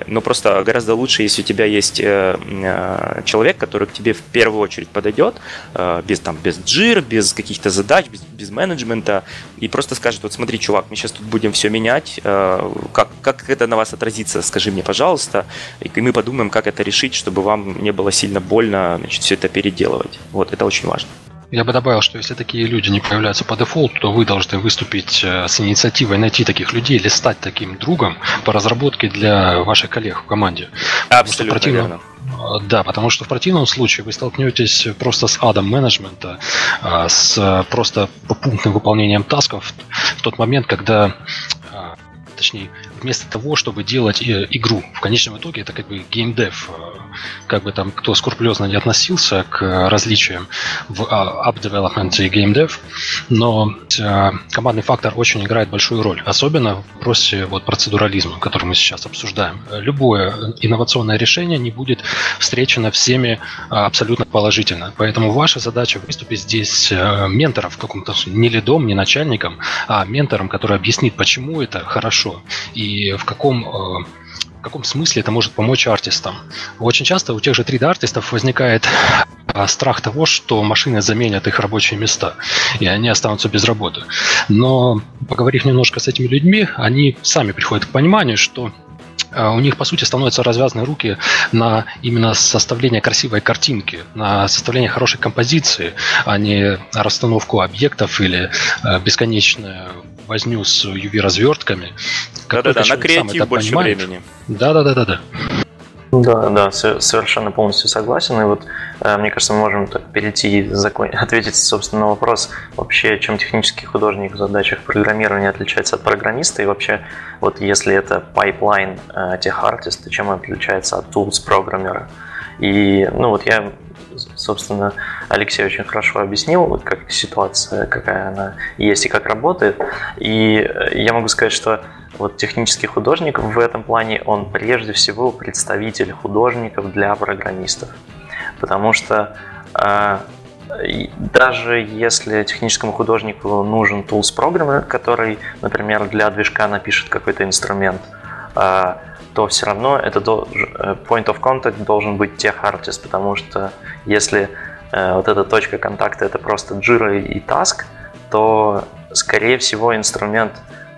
Speaker 5: но просто гораздо лучше, если у тебя есть человек, который к тебе в первую очередь очередь подойдет, э, без, там, без джир, без каких-то задач, без, без менеджмента, и просто скажет, вот смотри, чувак, мы сейчас тут будем все менять, э, как, как это на вас отразится, скажи мне, пожалуйста, и мы подумаем, как это решить, чтобы вам не было сильно больно значит, все это переделывать. Вот, это очень важно.
Speaker 4: Я бы добавил, что если такие люди не появляются по дефолту, то вы должны выступить э, с инициативой найти таких людей или стать таким другом по разработке для ваших коллег в команде.
Speaker 5: Абсолютно верно.
Speaker 4: Да, потому что в противном случае вы столкнетесь просто с адом менеджмента, а, с просто пунктным выполнением тасков в тот момент, когда а, точнее, вместо того, чтобы делать э, игру. В конечном итоге это как бы геймдев. Э, как бы там кто скрупулезно не относился к различиям в а, app development и геймдев, но э, командный фактор очень играет большую роль. Особенно в вопросе вот, процедурализма, который мы сейчас обсуждаем. Любое инновационное решение не будет встречено всеми абсолютно положительно. Поэтому ваша задача выступить здесь ментором в каком-то не лидом, не начальником, а ментором, который объяснит, почему это хорошо и и в каком э, в каком смысле это может помочь артистам. Очень часто у тех же 3D-артистов возникает э, страх того, что машины заменят их рабочие места, и они останутся без работы. Но, поговорив немножко с этими людьми, они сами приходят к пониманию, что э, у них, по сути, становятся развязаны руки на именно составление красивой картинки, на составление хорошей композиции, а не расстановку объектов или бесконечное возню с UV-развертками.
Speaker 5: Да-да-да, на креатив больше понимает. времени.
Speaker 4: Да-да-да-да-да.
Speaker 3: Да, да, совершенно полностью согласен. И вот, э, мне кажется, мы можем так перейти и закон... ответить, собственно, на вопрос, вообще, чем технический художник в задачах программирования отличается от программиста, и вообще, вот если это pipeline э, тех артиста, чем он отличается от tools программера. И, ну, вот я собственно, Алексей очень хорошо объяснил, вот как ситуация, какая она есть и как работает. И э, я могу сказать, что вот технический художник в этом плане, он прежде всего представитель художников для программистов. Потому что э, даже если техническому художнику нужен tools программер, который, например, для движка напишет какой-то инструмент, э, то все равно это э, point of contact должен быть тех артист, потому что если э, вот эта точка контакта это просто Jira и Task, то скорее всего инструмент,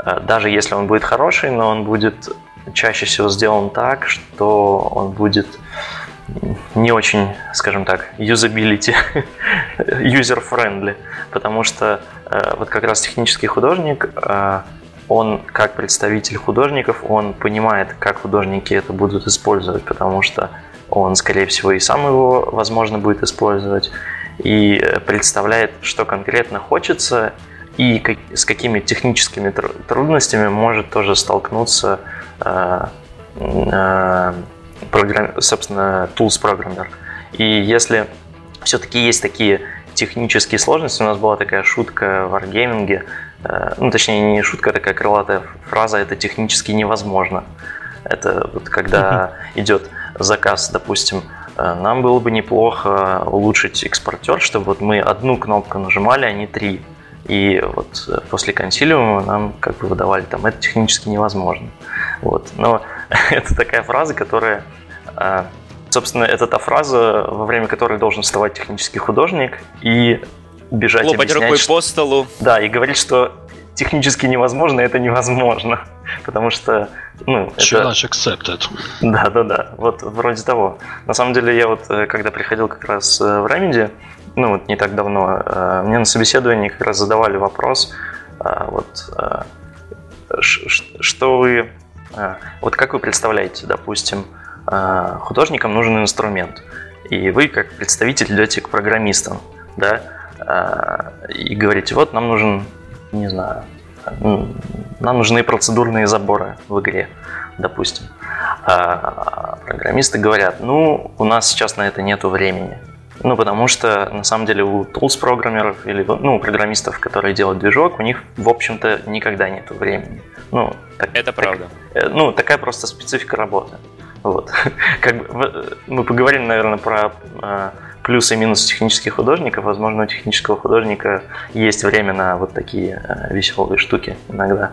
Speaker 3: э, даже если он будет хороший, но он будет чаще всего сделан так, что он будет не очень, скажем так, usability, user-friendly, потому что вот как раз технический художник он, как представитель художников, он понимает, как художники это будут использовать, потому что он, скорее всего, и сам его, возможно, будет использовать, и э, представляет, что конкретно хочется, и с какими техническими трудностями может тоже столкнуться, э, э, программ, собственно, tools программер. И если все-таки есть такие технические сложности, у нас была такая шутка в Wargaming, ну, точнее, не шутка, а такая крылатая фраза, это технически невозможно. Это вот когда идет заказ, допустим, э, нам было бы неплохо улучшить экспортер, чтобы вот мы одну кнопку нажимали, а не три. И вот э, после консилиума нам как бы выдавали там, это технически невозможно. Вот. Но это такая фраза, которая, собственно, это та фраза, во время которой должен вставать технический художник и бежать
Speaker 5: Хлопать
Speaker 3: объяснять,
Speaker 5: рукой по столу.
Speaker 3: Да, и говорить, что технически невозможно, это невозможно. Потому что, ну,
Speaker 4: Challenge это... accepted.
Speaker 3: Да, да, да. Вот вроде того. На самом деле, я вот, э, когда приходил как раз э, в Remedy, ну, вот не так давно, э, мне на собеседовании как раз задавали вопрос, вот, что вы, вот как вы представляете, допустим, художникам нужен инструмент, и вы, как представитель, идете к программистам, да, и говорите, вот нам нужен, не знаю, нам нужны процедурные заборы в игре, допустим. А программисты говорят, ну, у нас сейчас на это нету времени. Ну, потому что, на самом деле, у tools программеров или ну, программистов, которые делают движок, у них, в общем-то, никогда нету времени. Ну,
Speaker 5: так, это правда.
Speaker 3: Так, э, ну, такая просто специфика работы. Вот. Как бы, мы поговорим, наверное, про а, плюсы и минусы технических художников. Возможно, у технического художника есть время на вот такие э, веселые штуки иногда.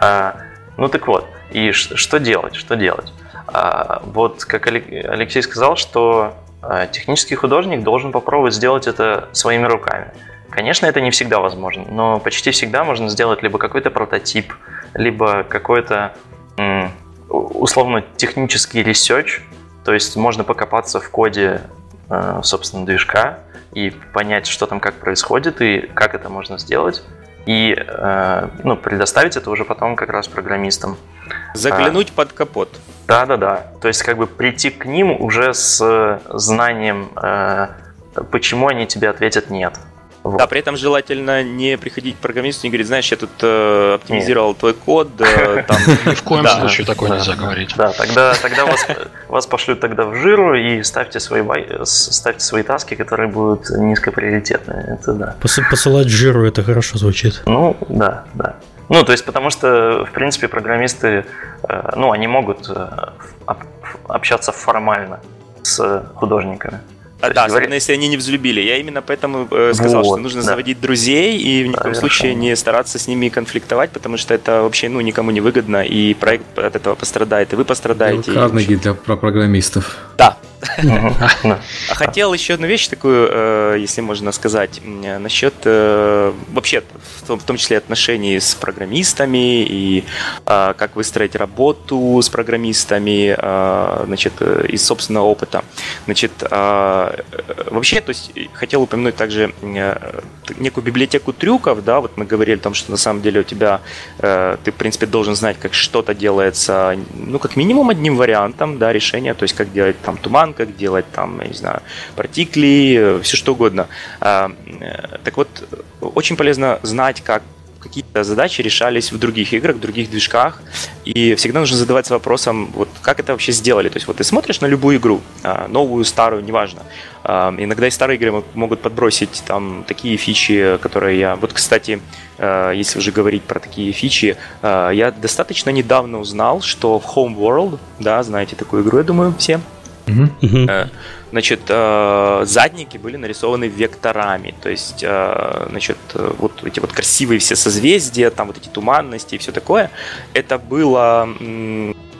Speaker 3: А, ну так вот, и что делать? Что делать? А, вот как Алексей сказал, что э, технический художник должен попробовать сделать это своими руками. Конечно, это не всегда возможно, но почти всегда можно сделать либо какой-то прототип, либо какой-то условно технический ресерч, то есть можно покопаться в коде собственно, движка и понять, что там как происходит и как это можно сделать. И э, ну, предоставить это уже потом как раз программистам.
Speaker 5: Заглянуть а, под капот.
Speaker 3: Да, да, да. То есть как бы прийти к ним уже с знанием, э, почему они тебе ответят нет.
Speaker 5: Вот. Да, при этом желательно не приходить к программисту и говорить, знаешь, я тут э, оптимизировал Нет. твой код. Э,
Speaker 4: там... Ни в коем да. случае такое да. нельзя говорить.
Speaker 3: Да, тогда, тогда вас, вас пошлют тогда в жиру и ставьте свои, ставьте свои таски, которые будут низкоприоритетные. Это да.
Speaker 1: Посылать жиру это хорошо звучит.
Speaker 3: Ну, да, да. Ну, то есть, потому что, в принципе, программисты, э, ну, они могут э, общаться формально с художниками.
Speaker 5: А, да, говорит... особенно если они не взлюбили. Я именно поэтому э, сказал, вот, что нужно да. заводить друзей и в никаком да, случае не стараться с ними конфликтовать, потому что это вообще ну, никому не выгодно, и проект от этого пострадает, и вы пострадаете.
Speaker 2: Карнеги для программистов.
Speaker 5: Да. А хотел еще одну вещь такую, э, если можно сказать, насчет э, вообще, в том числе отношений с программистами и э, как выстроить работу с программистами, значит, из собственного опыта. Значит, вообще, то есть, хотел упомянуть также некую библиотеку трюков, да, вот мы говорили о том, что на самом деле у тебя, ты, в принципе, должен знать, как что-то делается, ну, как минимум одним вариантом, да, решения, то есть, как делать там туман, как делать там, я не знаю, партикли, все что угодно. А, э, так вот, очень полезно знать, как какие-то задачи решались в других играх, в других движках, и всегда нужно задаваться вопросом, вот как это вообще сделали. То есть вот ты смотришь на любую игру, а, новую, старую, неважно. А, иногда и старые игры могут подбросить там такие фичи, которые я... Вот, кстати, если уже говорить про такие фичи, я достаточно недавно узнал, что в Home World, да, знаете такую игру, я думаю, все, Э, значит, э, задники были нарисованы векторами, то есть, э, значит, вот эти вот красивые все созвездия, там вот эти туманности и все такое, это было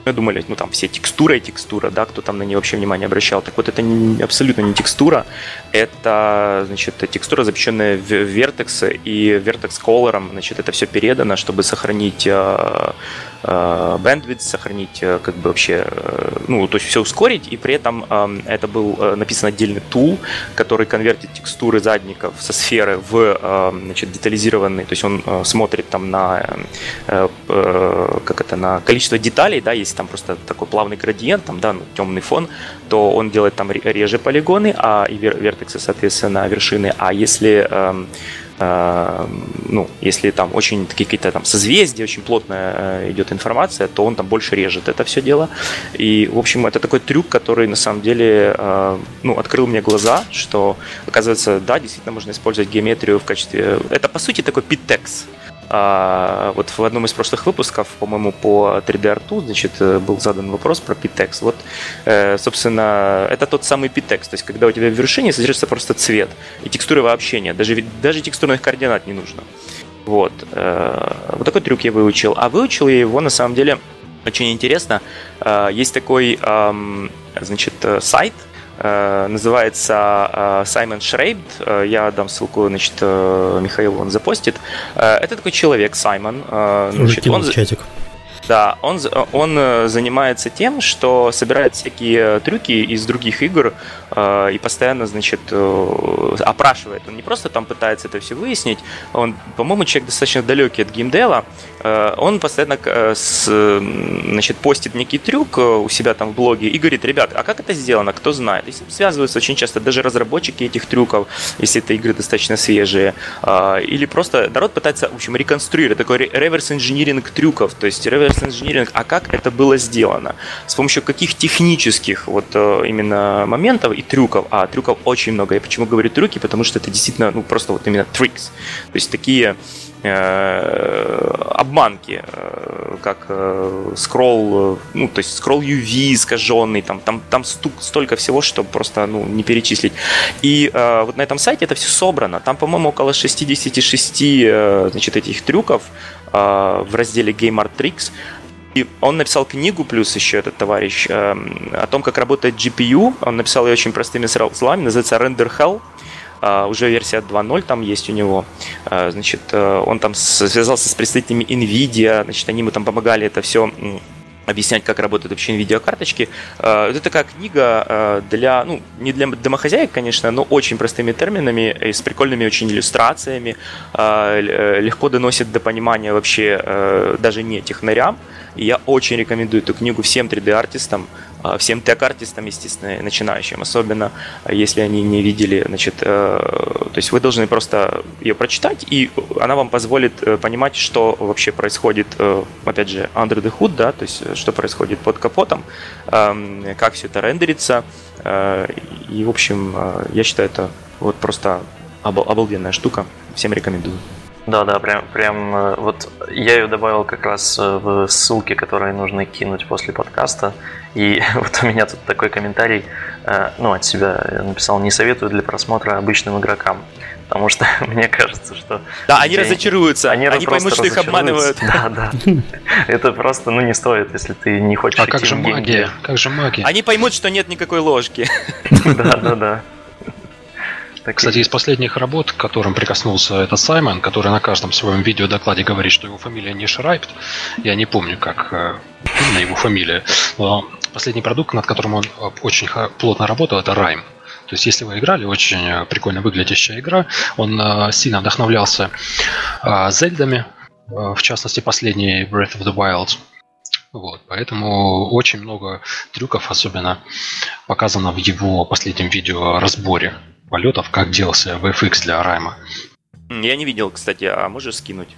Speaker 5: мы думали, ну там все текстура и текстура, да, кто там на нее вообще внимание обращал. Так вот, это не, абсолютно не текстура, это, значит, текстура, запрещенная в Vertex, и Vertex Color, значит, это все передано, чтобы сохранить Э, bandwidth, сохранить э, как бы вообще, э, ну, то есть все ускорить, и при этом это был написан отдельный тул, который конвертит текстуры задников со сферы в, значит, детализированный, то есть он смотрит там на, как это, на количество деталей, да, если там просто такой плавный градиент, там, да, ну, темный фон, то он делает там реже полигоны, а и вертексы, соответственно, вершины, а если Э, ну, если там очень такие какие-то там созвездия, очень плотная э, идет информация, то он там больше режет это все дело. И, в общем, это такой трюк, который на самом деле э, ну, открыл мне глаза, что, оказывается, да, действительно можно использовать геометрию в качестве... Это, по сути, такой PTEX. А, вот в одном из прошлых выпусков, по-моему, по 3D арту, значит, э, был задан вопрос про PTEX. Вот, э, собственно, это тот самый PTEX, то есть когда у тебя в вершине содержится просто цвет, и текстуры вообще нет, даже, даже текстурных координат не нужно. Вот. Э, вот такой трюк я выучил. А выучил я его, на самом деле, очень интересно. Есть такой, значит, сайт, называется э, Саймон Шрейбд. Э, я дам ссылку, значит, Михаил он запостит. Это такой человек, Саймон. Значит, он... чатик. Да, он, он э, занимается тем, что собирает всякие трюки из других игр э, и постоянно, значит, э, опрашивает. Он не просто там пытается это все выяснить, он, по-моему, человек достаточно далекий от геймдева, э, он постоянно э, с, значит, постит некий трюк э, у себя там в блоге и говорит, ребят, а как это сделано, кто знает? И связываются очень часто даже разработчики этих трюков, если это игры достаточно свежие, э, или просто народ пытается, в общем, реконструировать, такой реверс-инжиниринг трюков, то есть реверс reverse engineering, а как это было сделано, с помощью каких технических вот э, именно моментов и трюков, а трюков очень много. Я почему говорю трюки, потому что это действительно ну просто вот именно tricks, то есть такие обманки, э, как э, скролл, ну, то есть скролл UV искаженный, там, там, там стук, столько всего, что просто, ну, не перечислить. И э, вот на этом сайте это все собрано. Там, по-моему, около 66, э, значит, этих трюков, Э, в разделе Game Art Tricks. И он написал книгу, плюс еще этот товарищ, э, о том, как работает GPU. Он написал ее очень простыми словами, называется Render Hell. Uh, уже версия 2.0 там есть у него. Uh, значит, uh, он там связался с представителями NVIDIA, значит, они ему там помогали это все объяснять, как работают вообще видеокарточки. Э, это такая книга э, для, ну, не для домохозяек, конечно, но очень простыми терминами, и с прикольными очень иллюстрациями, э, легко доносит до понимания вообще даже не технарям. И я очень рекомендую эту книгу всем 3D-артистам, а, всем тег-артистам, естественно, начинающим, особенно а, если они не видели, значит, э, то есть вы должны просто ее прочитать, и она вам позволит э, понимать, что вообще происходит, э, опять же, under the hood, да, то есть что происходит под капотом, как все это рендерится, и, в общем, я считаю, это вот просто обалденная штука, всем рекомендую.
Speaker 3: Да, да, прям, прям вот я ее добавил как раз в ссылки, которые нужно кинуть после подкаста. И вот у меня тут такой комментарий, э, ну, от себя я написал, не советую для просмотра обычным игрокам. Потому что мне кажется, что...
Speaker 5: Да, они разочаруются, они, они поймут, что их обманывают.
Speaker 3: Да, да. Это просто, ну, не стоит, если ты не хочешь
Speaker 4: А как же магия? Как же магия?
Speaker 5: Они поймут, что нет никакой ложки.
Speaker 3: Да, да, да.
Speaker 4: Так Кстати, из последних работ, к которым прикоснулся этот Саймон, который на каждом своем видеодокладе говорит, что его фамилия не Шрайпт, я не помню, как э, именно его фамилия, но последний продукт, над которым он э, очень плотно работал, это Райм. То есть, если вы играли, очень э, прикольно выглядящая игра. Он сильно вдохновлялся Зельдами, в частности, последний Breath of the Wild. Вот, поэтому очень много трюков, особенно показано в его последнем видео разборе полетов, как делался VFX для Райма.
Speaker 5: Я не видел, кстати, а можешь скинуть?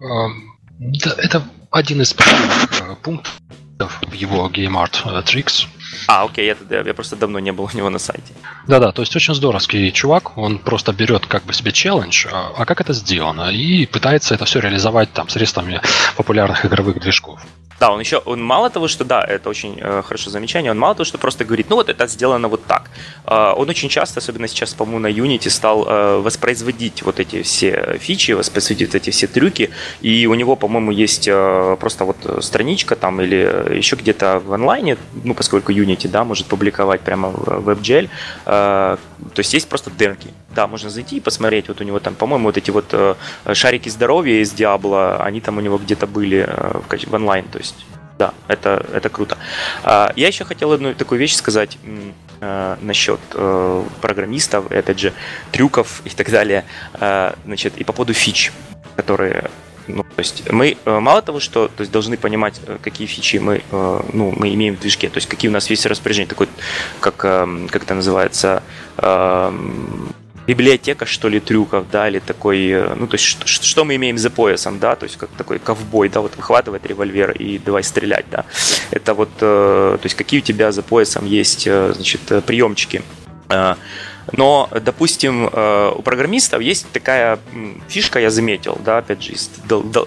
Speaker 4: Да, это один из э, пунктов в его Game Art э, Tricks.
Speaker 5: А, окей, я, я просто давно не был у него на сайте.
Speaker 4: Да-да, то есть очень здоровский чувак, он просто берет как бы себе челлендж, а, а как это сделано, и пытается это все реализовать там средствами популярных игровых движков.
Speaker 5: Да, он еще, он мало того, что да, это очень э, хорошее замечание, он мало того, что просто говорит, ну вот это сделано вот так. Э, он очень часто, особенно сейчас, по-моему, на Unity стал э, воспроизводить вот эти все фичи, воспроизводить эти все трюки, и у него, по-моему, есть э, просто вот страничка там или еще где-то в онлайне, ну поскольку Unity, да, может публиковать прямо в WebGL, э, то есть есть просто демки. Да, можно зайти и посмотреть, вот у него там, по-моему, вот эти вот э, шарики здоровья из Диабло, они там у него где-то были э, в, в онлайн, то есть да, это, это круто. А, я еще хотел одну такую вещь сказать э, насчет программистов, и опять же, трюков и так далее, э, значит, и по поводу фич, которые ну, то есть мы мало того, что то есть должны понимать, какие фичи мы, ну, мы имеем в движке, то есть какие у нас есть распоряжения, такой, как, как это называется, библиотека, что ли, трюков, да, или такой, ну, то есть, что, что мы имеем за поясом, да, то есть, как такой ковбой, да, вот выхватывает револьвер и давай стрелять, да. Это вот, то есть, какие у тебя за поясом есть, значит, приемчики. Но, допустим, э, у программистов есть такая фишка, я заметил, да, опять же, из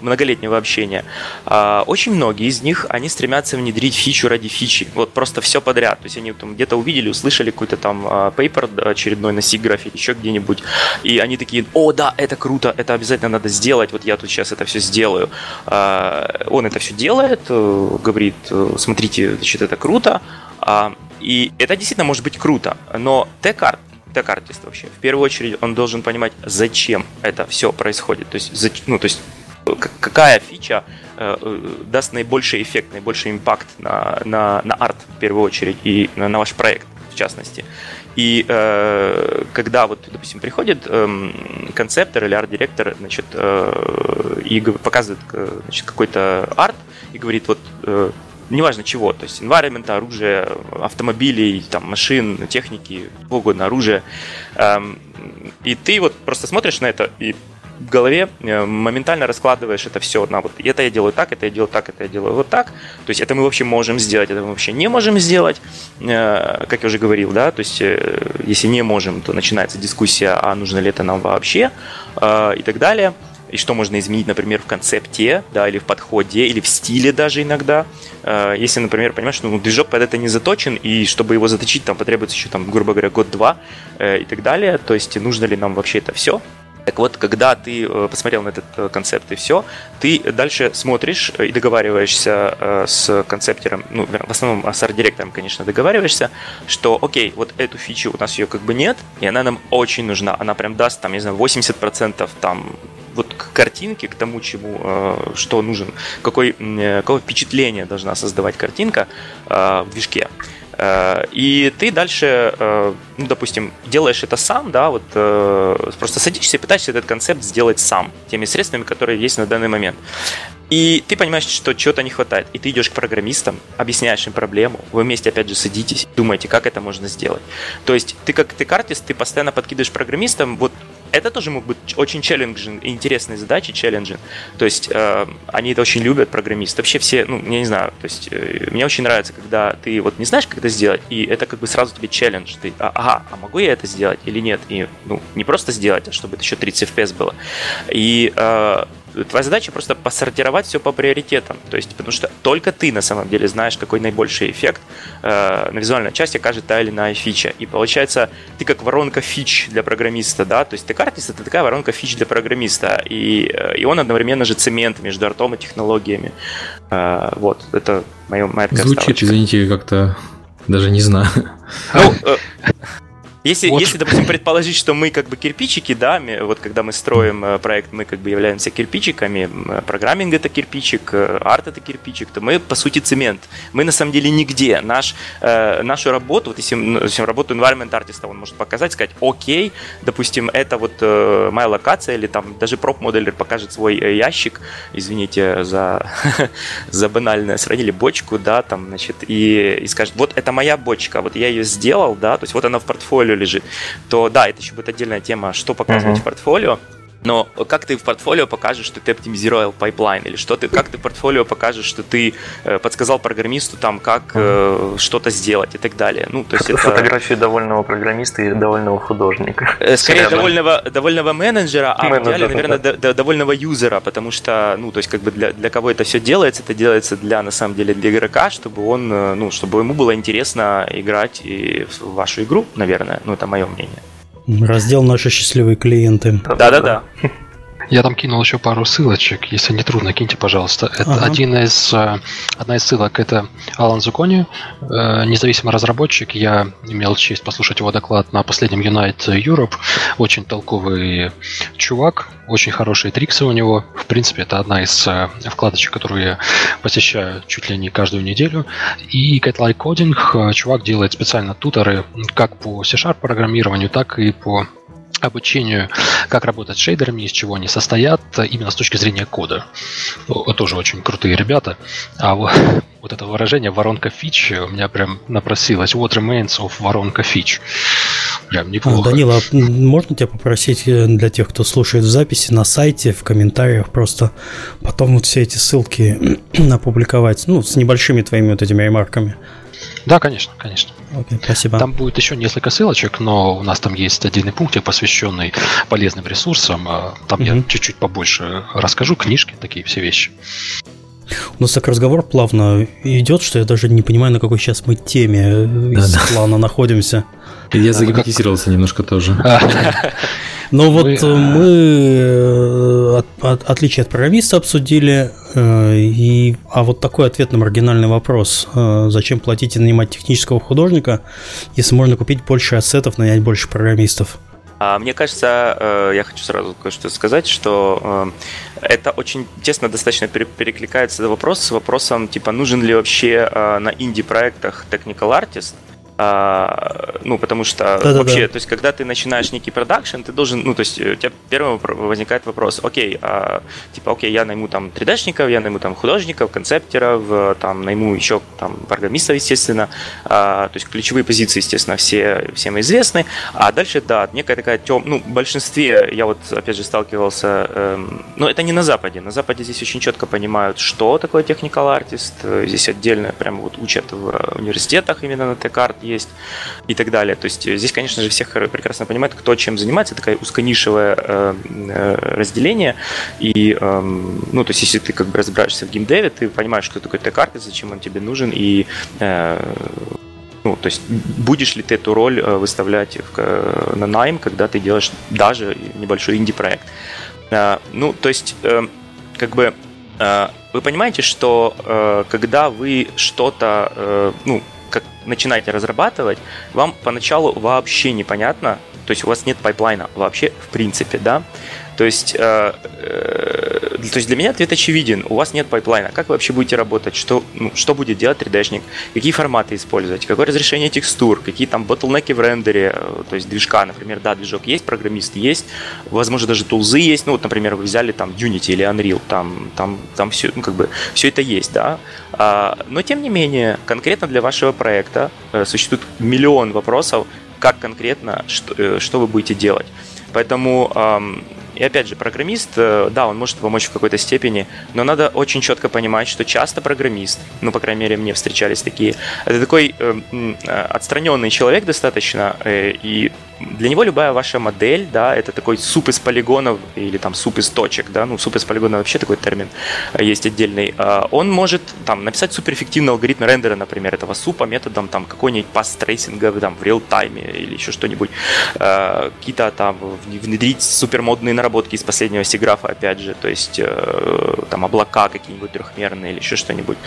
Speaker 5: многолетнего общения. А, очень многие из них, они стремятся внедрить фичу ради фичи. Вот просто все подряд. То есть они там где-то увидели, услышали какой-то там пейпер очередной на или еще где-нибудь, и они такие, о, да, это круто, это обязательно надо сделать, вот я тут сейчас это все сделаю. А, он это все делает, э, говорит, э, смотрите, значит, это круто, а, и это действительно может быть круто, но T-карт тег-артист вообще. В первую очередь он должен понимать, зачем это все происходит. То есть, ну, то есть какая фича э, э, даст наибольший эффект, наибольший импакт на, на, на арт в первую очередь и на, на ваш проект в частности. И э, когда вот, допустим, приходит э, концептор или арт-директор, значит, э, и показывает э, значит, какой-то арт и говорит, вот э, неважно чего, то есть environment, оружие, автомобилей, там, машин, техники, угодно, оружие. Эм, и ты вот просто смотришь на это и в голове э, моментально раскладываешь это все на вот это я делаю так, это я делаю так, это я делаю вот так. То есть это мы вообще можем сделать, это мы вообще не можем сделать, э, как я уже говорил, да, то есть э, если не можем, то начинается дискуссия, а нужно ли это нам вообще и так далее и что можно изменить, например, в концепте, да, или в подходе, или в стиле даже иногда. Э, если, например, понимаешь, что ну, движок под это не заточен, и чтобы его заточить, там потребуется еще, там, грубо говоря, год-два э, и так далее, то есть нужно ли нам вообще это все, так вот, когда ты э, посмотрел на этот концепт и все, ты дальше смотришь и договариваешься с концептером, ну, в основном с арт-директором, конечно, договариваешься, что, окей, вот эту фичу у нас ее как бы нет, и она нам очень нужна, она прям даст, там, не знаю, 80% там вот к картинке, к тому, чему, э, что нужен, какой, э, какое впечатление должна создавать картинка э, в движке. И ты дальше, ну, допустим, делаешь это сам, да, вот просто садишься и пытаешься этот концепт сделать сам, теми средствами, которые есть на данный момент. И ты понимаешь, что чего-то не хватает. И ты идешь к программистам, объясняешь им проблему. Вы вместе, опять же, садитесь, думаете, как это можно сделать. То есть ты как ты картист, ты постоянно подкидываешь программистам вот это тоже могут быть очень челленджин, интересные задачи, челленджин. То есть э, они это очень любят, программисты. Вообще все, ну, я не знаю, то есть э, мне очень нравится, когда ты вот не знаешь, как это сделать, и это как бы сразу тебе челлендж. Ты, а, ага, а могу я это сделать или нет? И, ну, не просто сделать, а чтобы это еще 30 FPS было. И э, твоя задача просто посортировать все по приоритетам. То есть, потому что только ты на самом деле знаешь, какой наибольший эффект э, на визуальной части окажет та или иная фича. И получается, ты как воронка фич для программиста, да, то есть ты артист это такая воронка фич для программиста. И, э, и он одновременно же цемент между артом и технологиями. Э, вот, это моя
Speaker 2: такая Звучит, ставочка. извините, как-то даже не знаю. Ну, э,
Speaker 5: если, вот. если, допустим, предположить, что мы как бы кирпичики, да, вот когда мы строим э, проект, мы как бы являемся кирпичиками, программинг это кирпичик, э, арт это кирпичик, то мы, по сути, цемент. Мы на самом деле нигде. Наш, э, нашу работу, вот если, ну, если работу environment artist'а, он может показать, сказать, окей, допустим, это вот э, моя локация, или там даже проп-моделер покажет свой ящик, извините за, за банальное сравнение, бочку, да, там, значит, и, и скажет, вот это моя бочка, вот я ее сделал, да, то есть вот она в портфолио лежит, то да, это еще будет отдельная тема, что показывать uh-huh. в портфолио. Но как ты в портфолио покажешь, что ты оптимизировал пайплайн, или что ты, как ты в портфолио покажешь, что ты э, подсказал программисту там, как э, что-то сделать и так далее. Ну, то есть это...
Speaker 3: Фотографию довольного программиста и довольного художника.
Speaker 5: Э, скорее, довольного, довольного менеджера, а Менеджер, в идеале, наверное, да. д- довольного юзера, потому что, ну, то есть, как бы для, для кого это все делается, это делается для, на самом деле, для игрока, чтобы он, э, ну, чтобы ему было интересно играть и в вашу игру, наверное. Ну, это мое мнение.
Speaker 1: Раздел «Наши счастливые клиенты».
Speaker 5: Да-да-да.
Speaker 4: Я там кинул еще пару ссылочек, если не трудно, киньте, пожалуйста. Это ага. один из, э, одна из ссылок это Алан Зукони, э, независимый разработчик. Я имел честь послушать его доклад на последнем Unite Europe. Очень толковый чувак, очень хорошие триксы у него. В принципе, это одна из э, вкладочек, которую я посещаю чуть ли не каждую неделю. И Catlike Coding чувак делает специально туторы как по C-Sharp программированию, так и по обучению, как работать с шейдерами, из чего они состоят, именно с точки зрения кода. Тоже очень крутые ребята. А вот, вот это выражение «воронка фич» у меня прям напросилось. What remains of воронка фич. Прям неплохо.
Speaker 1: Данила, а можно тебя попросить э, для тех, кто слушает в записи, на сайте, в комментариях просто потом вот все эти ссылки опубликовать, ну, с небольшими твоими вот этими ремарками?
Speaker 4: Да, конечно, конечно.
Speaker 1: Окей, спасибо.
Speaker 4: Там будет еще несколько ссылочек, но у нас там есть отдельный пунктик, посвященный полезным ресурсам. А, там угу. я чуть-чуть побольше расскажу, книжки, такие все вещи.
Speaker 1: У нас так разговор плавно идет, что я даже не понимаю, на какой сейчас мы теме да, из да. плана находимся.
Speaker 2: Я загипнотизировался немножко тоже.
Speaker 1: Но вот э, мы э, от, от, отличие от программиста обсудили, э, и, а вот такой ответ на маргинальный вопрос. Зачем платить и нанимать технического художника, если можно купить больше ассетов, нанять больше программистов?
Speaker 5: А мне кажется, я хочу сразу кое-что сказать, что это очень тесно достаточно перекликается вопрос с вопросом, типа, нужен ли вообще на инди-проектах technical artist, а, ну, потому что да, вообще, то есть, когда ты начинаешь некий продакшн, ты должен, ну, то есть, у тебя первым возникает вопрос, окей, а, типа, окей, я найму там 3D-шников, я найму там художников, концептеров, там, найму еще там программистов, естественно, а, то есть, ключевые позиции, естественно, все, всем известны, а дальше, да, некая такая тем, ну, в большинстве, я вот, опять же, сталкивался, эм, ну, это не на Западе, на Западе здесь очень четко понимают, что такое technical artist, здесь отдельно прямо вот учат в университетах именно на Т-карт, есть и так далее. То есть здесь, конечно же, всех прекрасно понимают, кто чем занимается, такое узконишевое э, э, разделение. И, э, ну, то есть если ты как бы разбираешься в геймдеве, ты понимаешь, что такое Т-карты, зачем он тебе нужен, и э, ну, то есть будешь ли ты эту роль э, выставлять в, на найм, когда ты делаешь даже небольшой инди-проект. Э, ну, то есть, э, как бы, вы понимаете, что когда вы что-то, ну, как начинаете разрабатывать, вам поначалу вообще непонятно, то есть у вас нет пайплайна вообще в принципе, да, то есть, э, э, то есть для меня ответ очевиден. У вас нет пайплайна. Как вы вообще будете работать? Что, ну, что будет делать 3D-шник? Какие форматы использовать? Какое разрешение текстур? Какие там ботлнеки в рендере? Э, то есть движка, например, да, движок есть, программист есть, возможно, даже тулзы есть. Ну, вот, например, вы взяли там Unity или Unreal, там, там, там все, ну, как бы, все это есть, да. А, но, тем не менее, конкретно для вашего проекта э, существует миллион вопросов, как конкретно, что, э, что вы будете делать. Поэтому и опять же, программист, э, да, он может помочь в какой-то степени, но надо очень четко понимать, что часто программист, ну, по крайней мере, мне встречались такие, это такой э, э, отстраненный человек достаточно, и для него любая ваша модель, да, это такой суп из полигонов или там суп из точек, да, ну суп из полигонов вообще такой термин есть отдельный. Он может там написать суперэффективный алгоритм рендера, например, этого супа методом там какой-нибудь path tracing'а там в реал-тайме или еще что-нибудь. Какие-то там внедрить супермодные наработки из последнего сиграфа, опять же, то есть там облака какие-нибудь трехмерные или еще что-нибудь.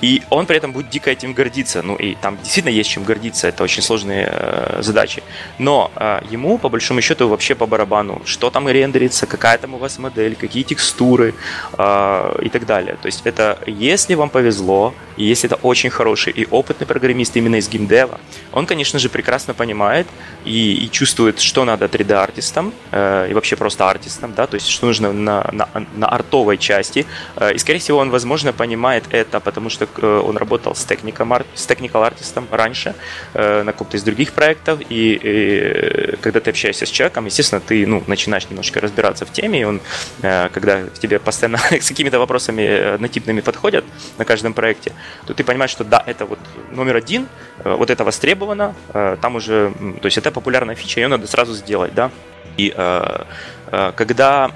Speaker 5: И он при этом будет дико этим гордиться. Ну и там действительно есть чем гордиться, это очень сложные э, задачи. Но э, ему, по большому счету, вообще по барабану, что там рендерится, какая там у вас модель, какие текстуры э, и так далее. То есть это, если вам повезло, и если это очень хороший и опытный программист именно из геймдева, он, конечно же, прекрасно понимает и, и чувствует, что надо 3D-артистам э, и вообще просто артистам, да, то есть что нужно на, на, на артовой части. Э, и, скорее всего, он, возможно, понимает это, потому что э, он работал с, техником, с technical артистом раньше на каком-то из других проектов, и, и когда ты общаешься с человеком, естественно, ты ну, начинаешь немножко разбираться в теме, и он, э, когда к тебе постоянно с какими-то вопросами э, натипными подходят на каждом проекте, то ты понимаешь, что да, это вот номер один, э, вот это востребовано, там уже, то есть это популярная фича, ее надо сразу сделать, да, и когда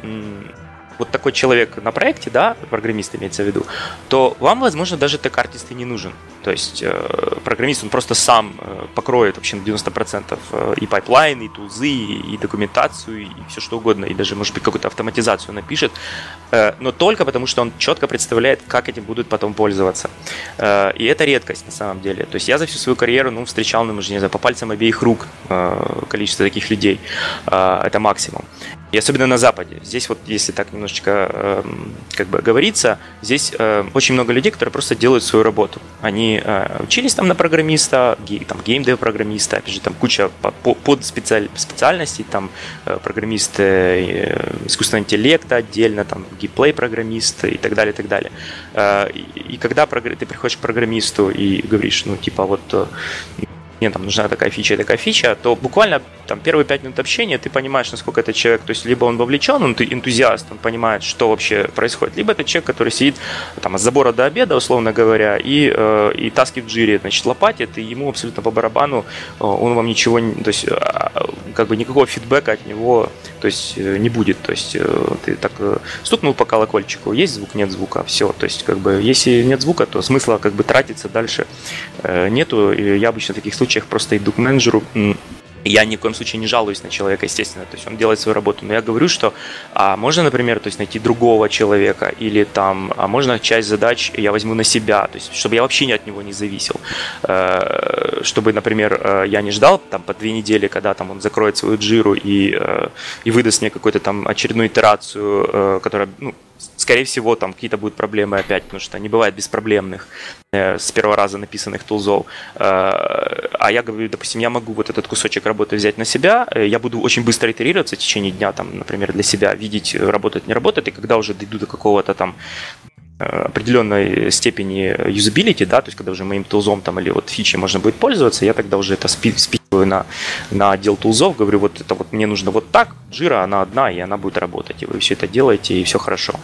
Speaker 5: вот такой человек на проекте, да, программист имеется в виду, то вам, возможно, даже тех-артист и не нужен. То есть э, программист, он просто сам э, покроет вообще на 90% э, и пайплайн, и тулзы, и, и документацию, и все что угодно, и даже, может быть, какую-то автоматизацию напишет, э, но только потому, что он четко представляет, как этим будут потом пользоваться. Э, и это редкость на самом деле. То есть я за всю свою карьеру, ну, встречал, ну, не знаю, по пальцам обеих рук э, количество таких людей. Э, это максимум. И особенно на Западе. Здесь вот, если так немножечко э, как бы говорится, здесь э, очень много людей, которые просто делают свою работу. Они э, учились там на программиста, ге, там геймдев программиста, опять же, там куча по, под специаль, специальностей, там э, программисты э, искусственного интеллекта отдельно, там геймплей программисты и так далее, и так далее. Э, и, и когда ты приходишь к программисту и говоришь, ну, типа, вот э, мне там нужна такая фича такая фича, то буквально там первые пять минут общения ты понимаешь, насколько этот человек, то есть либо он вовлечен, он энтузиаст, он понимает, что вообще происходит, либо это человек, который сидит там от забора до обеда, условно говоря, и, э, и таски в джире, значит, лопатит, и ему абсолютно по барабану, э, он вам ничего, то есть э, как бы никакого фидбэка от него, то есть э, не будет, то есть э, ты так э, стукнул по колокольчику, есть звук, нет звука, все, то есть как бы если нет звука, то смысла как бы тратиться дальше нету, и я обычно в таких случаях просто иду к менеджеру, я ни в коем случае не жалуюсь на человека, естественно, то есть он делает свою работу, но я говорю, что а можно, например, то есть найти другого человека или там, а можно часть задач я возьму на себя, то есть чтобы я вообще от него не зависел, э, чтобы, например, э, я не ждал там по две недели, когда там он закроет свою джиру и, э, и выдаст мне какую-то там очередную итерацию, которая, ну, скорее всего, там какие-то будут проблемы опять, потому что не бывает беспроблемных э, с первого раза написанных тулзов. Э, а я говорю, допустим, я могу вот этот кусочек работы взять на себя, э, я буду очень быстро итерироваться в течение дня, там, например, для себя, видеть, работает, не работает, и когда уже дойду до какого-то там определенной степени юзабилити, да, то есть когда уже моим тулзом там или вот фичей можно будет пользоваться, я тогда уже это спи спихиваю на, на отдел тулзов, говорю, вот это вот мне нужно вот так, жира, она одна, и она будет работать, и вы все это делаете, и все хорошо.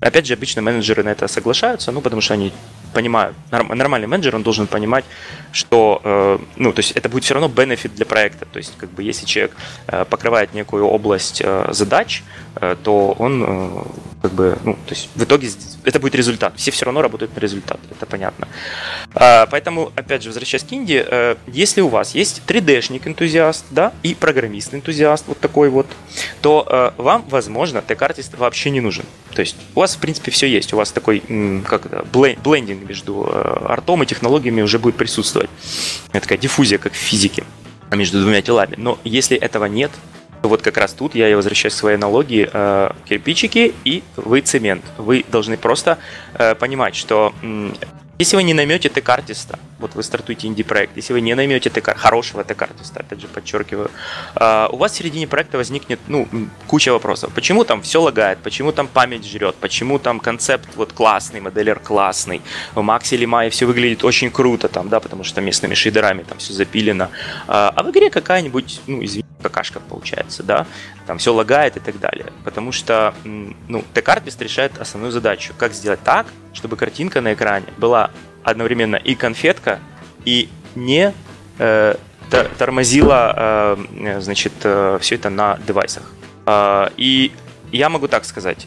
Speaker 5: Опять же, обычно менеджеры на это соглашаются, ну, потому что они понимают, нормальный менеджер, он должен понимать, что, э, ну, то есть это будет все равно бенефит для проекта, то есть, как бы, если человек э, покрывает некую область э, задач, то он, как бы, ну, то есть в итоге это будет результат, все все равно работают на результат, это понятно. А, поэтому, опять же, возвращаясь к Инди, если у вас есть 3D-шник-энтузиаст, да, и программист-энтузиаст, вот такой вот, то вам, возможно, тег-артист вообще не нужен. То есть у вас, в принципе, все есть, у вас такой, как это, блендинг между э, артом и технологиями уже будет присутствовать. Это такая диффузия, как в физике, между двумя телами. Но если этого нет, то вот как раз тут я и возвращаюсь к своей аналогии. Э, кирпичики и вы цемент. Вы должны просто э, понимать, что если вы не наймете тег-артиста, вот вы стартуете инди-проект, если вы не наймете тег хорошего тег-артиста, опять же подчеркиваю, а, у вас в середине проекта возникнет ну, куча вопросов. Почему там все лагает, почему там память жрет, почему там концепт вот классный, моделер классный, в Максе или Мае все выглядит очень круто там, да, потому что местными шейдерами там все запилено. А, а в игре какая-нибудь, ну, извините, какашка получается, да, там все лагает и так далее. Потому что, ну, тег-артист решает основную задачу, как сделать так, чтобы картинка на экране была одновременно и конфетка, и не, э, тормозило, значит, все это на девайсах. И я могу так сказать.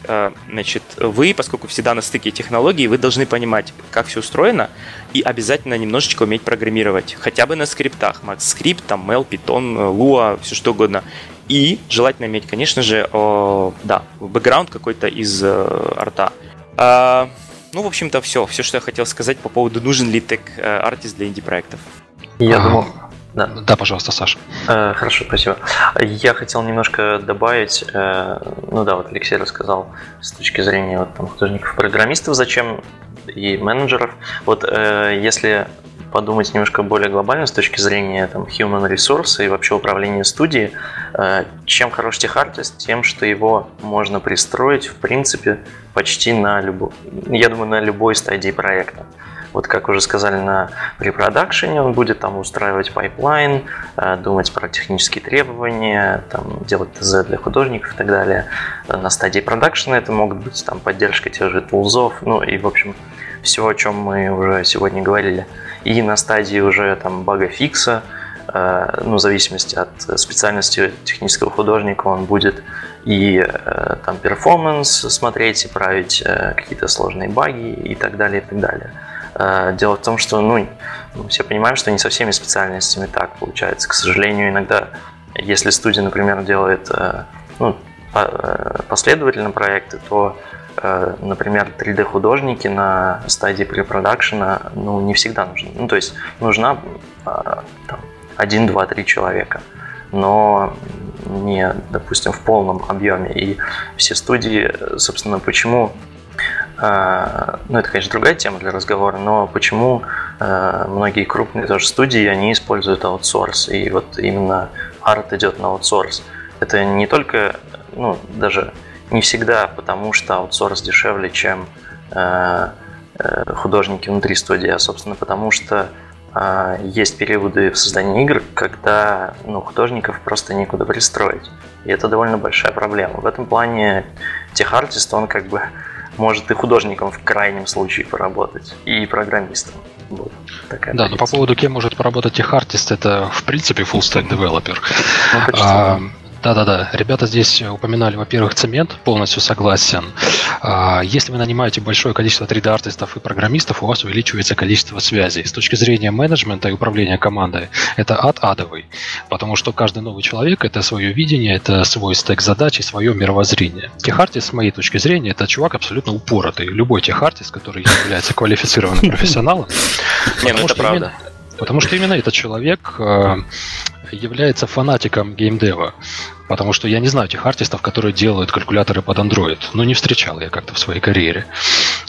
Speaker 5: Значит, вы, поскольку всегда на стыке технологий, вы должны понимать, как все устроено, и обязательно немножечко уметь программировать. Хотя бы на скриптах. MaxScript, там, Mel, Python, Lua, все что угодно. И желательно иметь, конечно же, да, бэкграунд какой-то из арта. Ну, в общем-то, все. Все, что я хотел сказать по поводу, нужен ли тег-артист для инди-проектов.
Speaker 3: Я думал...
Speaker 4: Да. да, пожалуйста, Саша.
Speaker 3: Э, хорошо, спасибо. Я хотел немножко добавить, э, ну да, вот Алексей рассказал с точки зрения вот, там, художников-программистов, зачем и менеджеров. Вот э, если подумать немножко более глобально с точки зрения там, human resource и вообще управления студией. Чем хорош техартист? Тем, что его можно пристроить, в принципе, почти на любой, я думаю, на любой стадии проекта. Вот как уже сказали на препродакшене, он будет там устраивать пайплайн, э, думать про технические требования, там, делать ТЗ для художников и так далее. На стадии продакшена это могут быть там поддержка тех же тулзов, ну и, в общем, все, о чем мы уже сегодня говорили и на стадии уже там бага фикса, э, ну, в зависимости от специальности технического художника, он будет и э, там перформанс смотреть, и править э, какие-то сложные баги и так далее, и так далее. Дело в том, что ну, все понимаем, что не со всеми специальностями так получается. К сожалению, иногда, если студия, например, делает ну, последовательно проекты, то Э, например, 3D-художники на стадии препродакшена ну, не всегда нужны. Ну, то есть нужна а, там, 1, 2, 3 человека, но не, допустим, в полном объеме. И все студии, собственно, почему э, ну, это, конечно, другая тема для разговора, но почему э, многие крупные тоже студии, они используют аутсорс, и вот именно арт идет на аутсорс. Это не только, ну, даже не всегда, потому что аутсорс дешевле, чем э, э, художники внутри студии, а, собственно, потому что э, есть периоды в создании игр, когда ну, художников просто некуда пристроить. И это довольно большая проблема. В этом плане техартист, он как бы может и художником в крайнем случае поработать, и программистом.
Speaker 4: Вот, такая да, позиция. но по поводу кем может поработать техартист, это в принципе full stack developer. Ну, а, да-да-да. Ребята здесь упоминали, во-первых, цемент, полностью согласен. А, если вы нанимаете большое количество 3D-артистов и программистов, у вас увеличивается количество связей. С точки зрения менеджмента и управления командой, это ад адовый. Потому что каждый новый человек – это свое видение, это свой стек задач и свое мировоззрение. Техартист, с моей точки зрения, это чувак абсолютно упоротый. Любой техартист, который является квалифицированным профессионалом.
Speaker 5: Не, ну это правда.
Speaker 4: Потому что именно этот человек э, является фанатиком геймдева. Потому что я не знаю тех артистов, которые делают калькуляторы под Android. Но не встречал я как-то в своей карьере.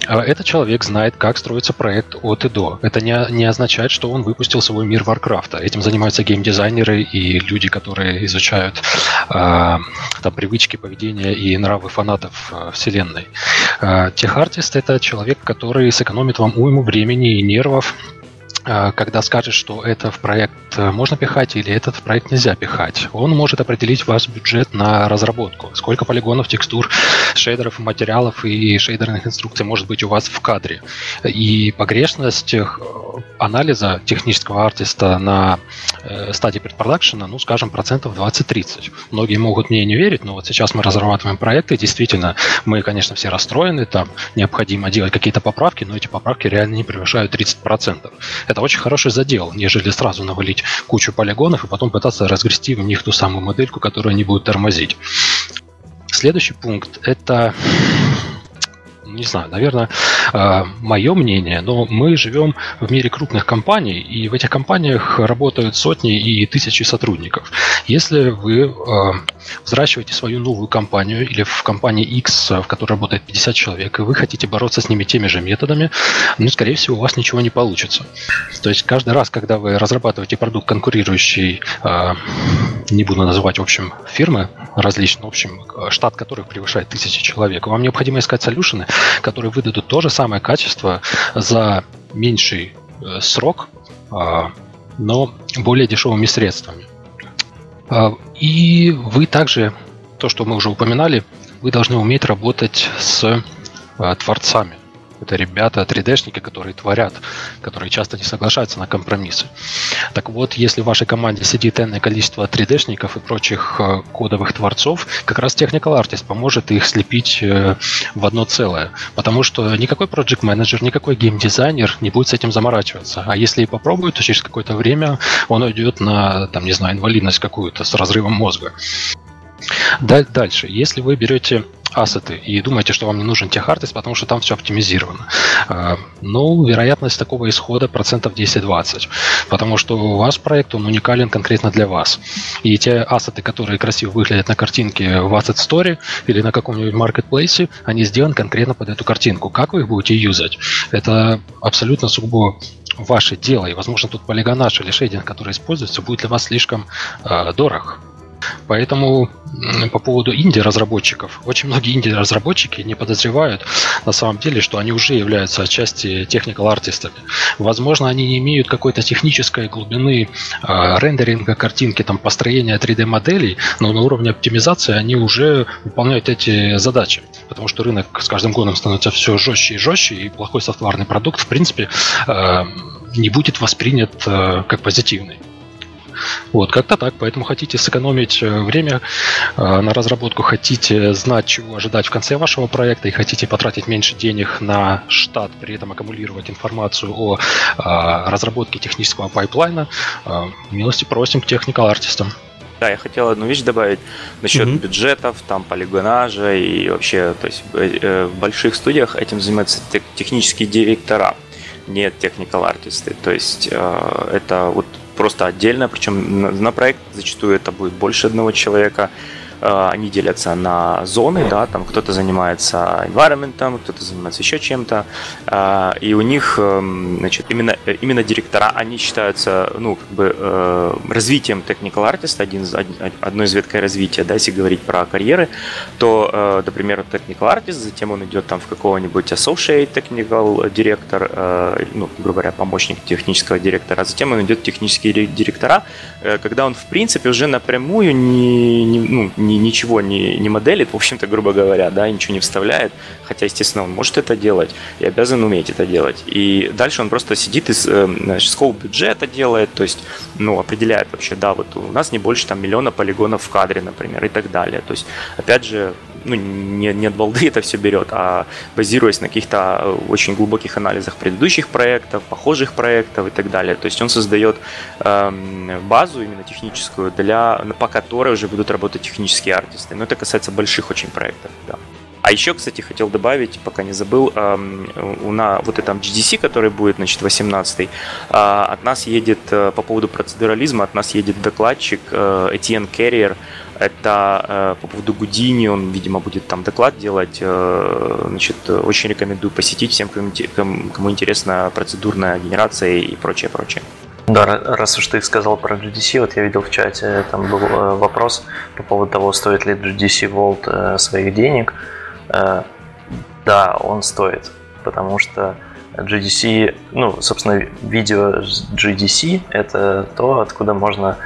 Speaker 4: А этот человек знает, как строится проект от и до. Это не, не означает, что он выпустил свой мир Варкрафта. Этим занимаются геймдизайнеры и люди, которые изучают э, там, привычки, поведения и нравы фанатов э, вселенной. Э, техартист – это человек, который сэкономит вам уйму времени и нервов когда скажет, что это в проект э, можно пихать или этот в проект нельзя пихать. Он может определить ваш бюджет на разработку. Сколько полигонов, текстур, шейдеров, материалов и шейдерных инструкций может быть у вас в кадре. И погрешность э, анализа технического артиста на стадии предпродакшена, ну, скажем, процентов 20-30. Многие могут мне не верить, но вот сейчас мы разрабатываем проекты, действительно, мы, конечно, все расстроены, там необходимо делать какие-то поправки, но эти поправки реально не превышают 30% это очень хороший задел, нежели сразу навалить кучу полигонов и потом пытаться разгрести в них ту самую модельку, которую они будут тормозить. Следующий пункт – это не знаю, наверное, а, мое мнение, но мы живем в мире крупных компаний, и в этих компаниях работают сотни и тысячи сотрудников. Если вы а, взращиваете свою новую компанию или в компании X, в которой работает 50 человек, и вы хотите бороться с ними теми же методами, ну, скорее всего, у вас ничего не получится. То есть каждый раз, когда вы разрабатываете продукт конкурирующий, не буду называть, в общем, фирмы различные, в общем, штат которых превышает тысячи человек, вам необходимо искать солюшены, которые выдадут то же самое качество за меньший э, срок, а, но более дешевыми средствами. А, и вы также, то, что мы уже упоминали, вы должны уметь работать с а, творцами. Это ребята, 3D-шники, которые творят, которые часто не соглашаются на компромиссы. Так вот, если в вашей команде сидит энное количество 3D-шников и прочих э, кодовых творцов, как раз Technical Artist поможет их слепить э, в одно целое. Потому что никакой Project Manager, никакой геймдизайнер не будет с этим заморачиваться. А если и попробует, то через какое-то время он уйдет на, там, не знаю, инвалидность какую-то с разрывом мозга. Дальше, если вы берете ассеты и думаете, что вам не нужен техартист, потому что там все оптимизировано. А, ну, вероятность такого исхода процентов 10-20, потому что у вас проект, он уникален конкретно для вас. И те ассеты, которые красиво выглядят на картинке в Asset Story или на каком-нибудь маркетплейсе, они сделаны конкретно под эту картинку. Как вы их будете юзать? Это абсолютно сугубо ваше дело, и, возможно, тут полигонаж или шейдинг, который используется, будет для вас слишком э, дорог. Поэтому по поводу инди-разработчиков, очень многие инди-разработчики не подозревают на самом деле, что они уже являются отчасти technical артистами. Возможно, они не имеют какой-то технической глубины э, рендеринга картинки, там, построения 3D-моделей, но на уровне оптимизации они уже выполняют эти задачи. Потому что рынок с каждым годом становится все жестче и жестче, и плохой софтварный продукт, в принципе, э, не будет воспринят э, как позитивный. Вот, как-то так. Поэтому хотите сэкономить э, время э, на разработку, хотите знать, чего ожидать в конце вашего проекта и хотите потратить меньше денег на штат, при этом аккумулировать информацию о э, разработке технического пайплайна, милости просим к technical артистам.
Speaker 5: Да, я хотел одну вещь добавить насчет mm-hmm. бюджетов, там полигонажа и вообще, то есть в больших студиях этим занимаются технические директора, не technical артисты. То есть это вот просто отдельно, причем на, на проект зачастую это будет больше одного человека. Э, они делятся на зоны, да, там кто-то занимается environment, кто-то занимается еще чем-то, э, и у них, эм, значит, именно, именно директора, они считаются, ну, как бы э, развитием technical artist, один одной из веткой развития, да, если говорить про карьеры, то, например, technical artist, затем он идет там в какого-нибудь associate technical директор, ну, грубо говоря, помощник технического директора, а затем он идет в технические директора, когда он, в принципе, уже напрямую не, не, ну, ни, ничего не, не моделит, в общем-то, грубо говоря, да, ничего не вставляет, хотя, естественно, он может это делать и обязан уметь это делать. И дальше он просто сидит и э, значит, скоп бюджета делает, то есть, ну, определяет вообще, да, вот у нас не больше там миллиона полигонов в кадре, например, и так далее. То есть, опять же, ну, не, не от балды это все берет, а базируясь на каких-то э, очень глубоких анализах предыдущих проектов, похожих проектов и так далее. То есть он создает э, базу именно техническую, для, по которой уже будут работать технические артисты. Но это касается больших очень проектов, да. А еще, кстати, хотел добавить, пока не забыл, у нас вот этом GDC, который будет, значит, 18 а, от нас едет э, по поводу процедурализма, от нас едет докладчик Этьен Керриер, это э, по поводу Гудини, он, видимо, будет там доклад делать. Э, значит, очень рекомендую посетить всем, кому интересна процедурная генерация и прочее, прочее.
Speaker 3: Да, раз уж ты сказал про GDC, вот я видел в чате, там был э, вопрос по поводу того, стоит ли GDC Vault своих денег. Да, он стоит, потому что GDC, ну, собственно, видео GDC – это то, откуда можно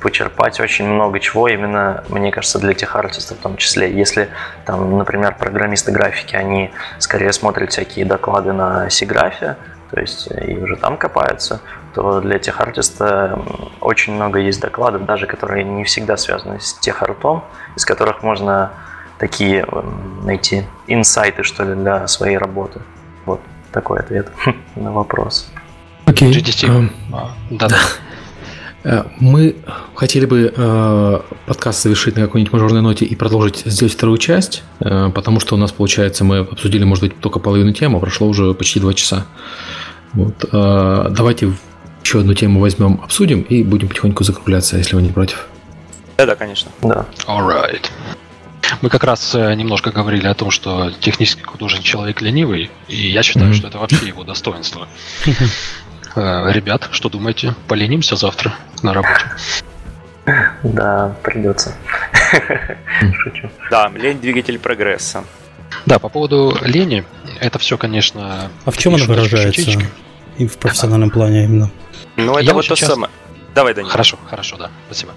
Speaker 3: почерпать очень много чего, именно, мне кажется, для тех артистов в том числе. Если, там, например, программисты графики, они скорее смотрят всякие доклады на Сиграфе, то есть и уже там копаются, то для тех артиста очень много есть докладов, даже которые не всегда связаны с тех артом, из которых можно такие найти инсайты, что ли, для своей работы. Вот такой ответ на вопрос.
Speaker 2: Окей. Okay. Um, да-да. Э, мы хотели бы э, подкаст завершить на какой-нибудь мажорной ноте и продолжить сделать вторую часть, э, потому что у нас, получается, мы обсудили, может быть, только половину темы, а прошло уже почти два часа. Вот, э, давайте еще одну тему возьмем, обсудим и будем потихоньку закругляться, если вы не против.
Speaker 3: Да, да, конечно. Да.
Speaker 4: Alright. Мы как раз э, немножко говорили о том, что технический художник человек ленивый, и я считаю, mm-hmm. что это вообще его достоинство. Э, ребят, что думаете? Поленимся завтра на работе?
Speaker 3: Да, придется.
Speaker 5: Шучу. Да, лень двигатель прогресса.
Speaker 4: Да, по поводу лени, это все, конечно...
Speaker 1: А в чем она выражается? И в профессиональном плане именно?
Speaker 5: Ну, это Я вот то самое.
Speaker 4: Давай, Данил. Хорошо, хорошо, да, спасибо.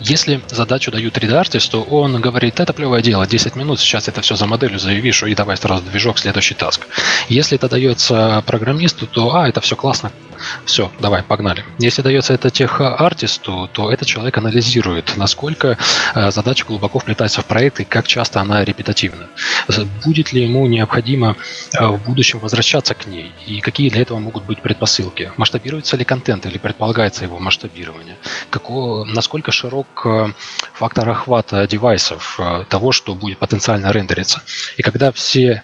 Speaker 4: Если задачу дают 3D-артист, то он говорит, это плевое дело, 10 минут, сейчас это все за моделью заявишь, и давай сразу движок, следующий таск. Если это дается программисту, то, а, это все классно, все, давай, погнали. Если дается это тех-артисту, то этот человек анализирует, насколько э, задача глубоко вплетается в проект и как часто она репетативна. Будет ли ему необходимо э, в будущем возвращаться к ней и какие для этого могут быть предпосылки? Масштабируется ли контент или предполагается его масштабирование? Какого, насколько широк э, фактор охвата девайсов того, что будет потенциально рендериться? И когда все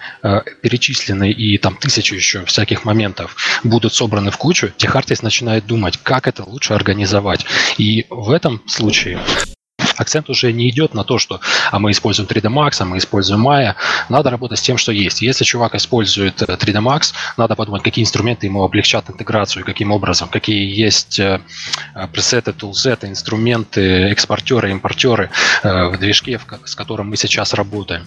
Speaker 4: перечисленные и там тысячи еще всяких моментов будут собраны в кучу, техартист начинает думать, как это лучше организовать. И в этом случае акцент уже не идет на то, что а мы используем 3D Max, а мы используем Maya. Надо работать с тем, что есть. Если чувак использует 3D э, Max, надо подумать, какие инструменты ему облегчат интеграцию, каким образом, какие есть э, пресеты, тулсеты, инструменты, экспортеры, импортеры э, в движке, с которым мы сейчас работаем.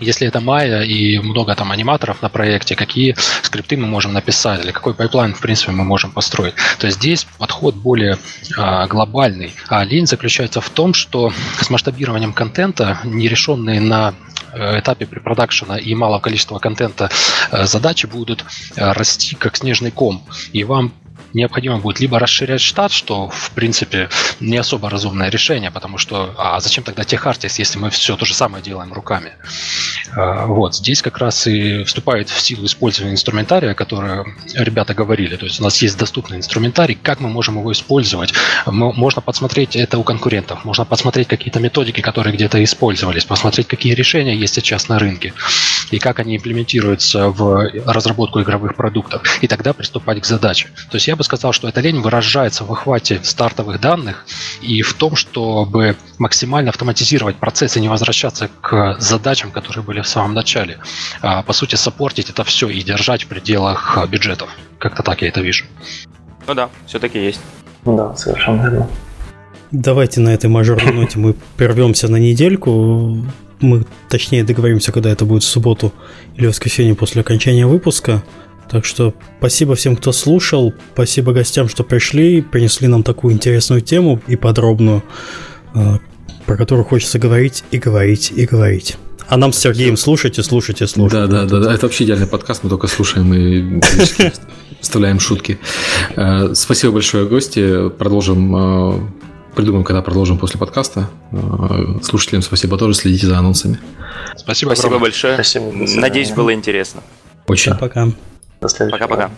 Speaker 4: Если это Maya и много там аниматоров на проекте, какие скрипты мы можем написать или какой пайплайн, в принципе, мы можем построить. То есть здесь подход более а, глобальный. А лень заключается в том, что с масштабированием контента, нерешенные на э, этапе препродакшена и малого количества контента э, задачи будут э, расти как снежный ком. И вам необходимо будет либо расширять штат, что, в принципе, не особо разумное решение, потому что, а зачем тогда техартист, если мы все то же самое делаем руками? А, вот, здесь как раз и вступает в силу использования инструментария, которое ребята говорили. То есть у нас есть доступный инструментарий, как мы можем его использовать. Можно подсмотреть это у конкурентов, можно подсмотреть какие-то методики, которые где-то использовались, посмотреть, какие решения есть сейчас на рынке и как они имплементируются в разработку игровых продуктов, и тогда приступать к задаче. То есть я бы сказал, что эта лень выражается в охвате стартовых данных и в том, чтобы максимально автоматизировать процесс и не возвращаться к задачам, которые были в самом начале. А, по сути, саппортить это все и держать в пределах бюджетов. Как-то так я это вижу.
Speaker 5: Ну да, все-таки есть.
Speaker 3: Да, совершенно верно.
Speaker 1: Давайте на этой мажорной ноте мы прервемся на недельку. Мы точнее договоримся, когда это будет в субботу или воскресенье после окончания выпуска. Так что спасибо всем, кто слушал, спасибо гостям, что пришли, принесли нам такую интересную тему и подробную, э, про которую хочется говорить и говорить и говорить. А нам с Сергеем слушайте, слушайте, слушайте.
Speaker 2: Да, да, да, да. Это вообще идеальный подкаст, мы только слушаем и вставляем шутки. Э, спасибо большое, гости. Продолжим э, придумаем, когда продолжим после подкаста. Слушателям спасибо тоже, следите за анонсами.
Speaker 5: Спасибо, спасибо большое. Спасибо, Надеюсь, было интересно.
Speaker 2: Очень.
Speaker 1: Пока.
Speaker 3: До следующего.
Speaker 5: Пока-пока.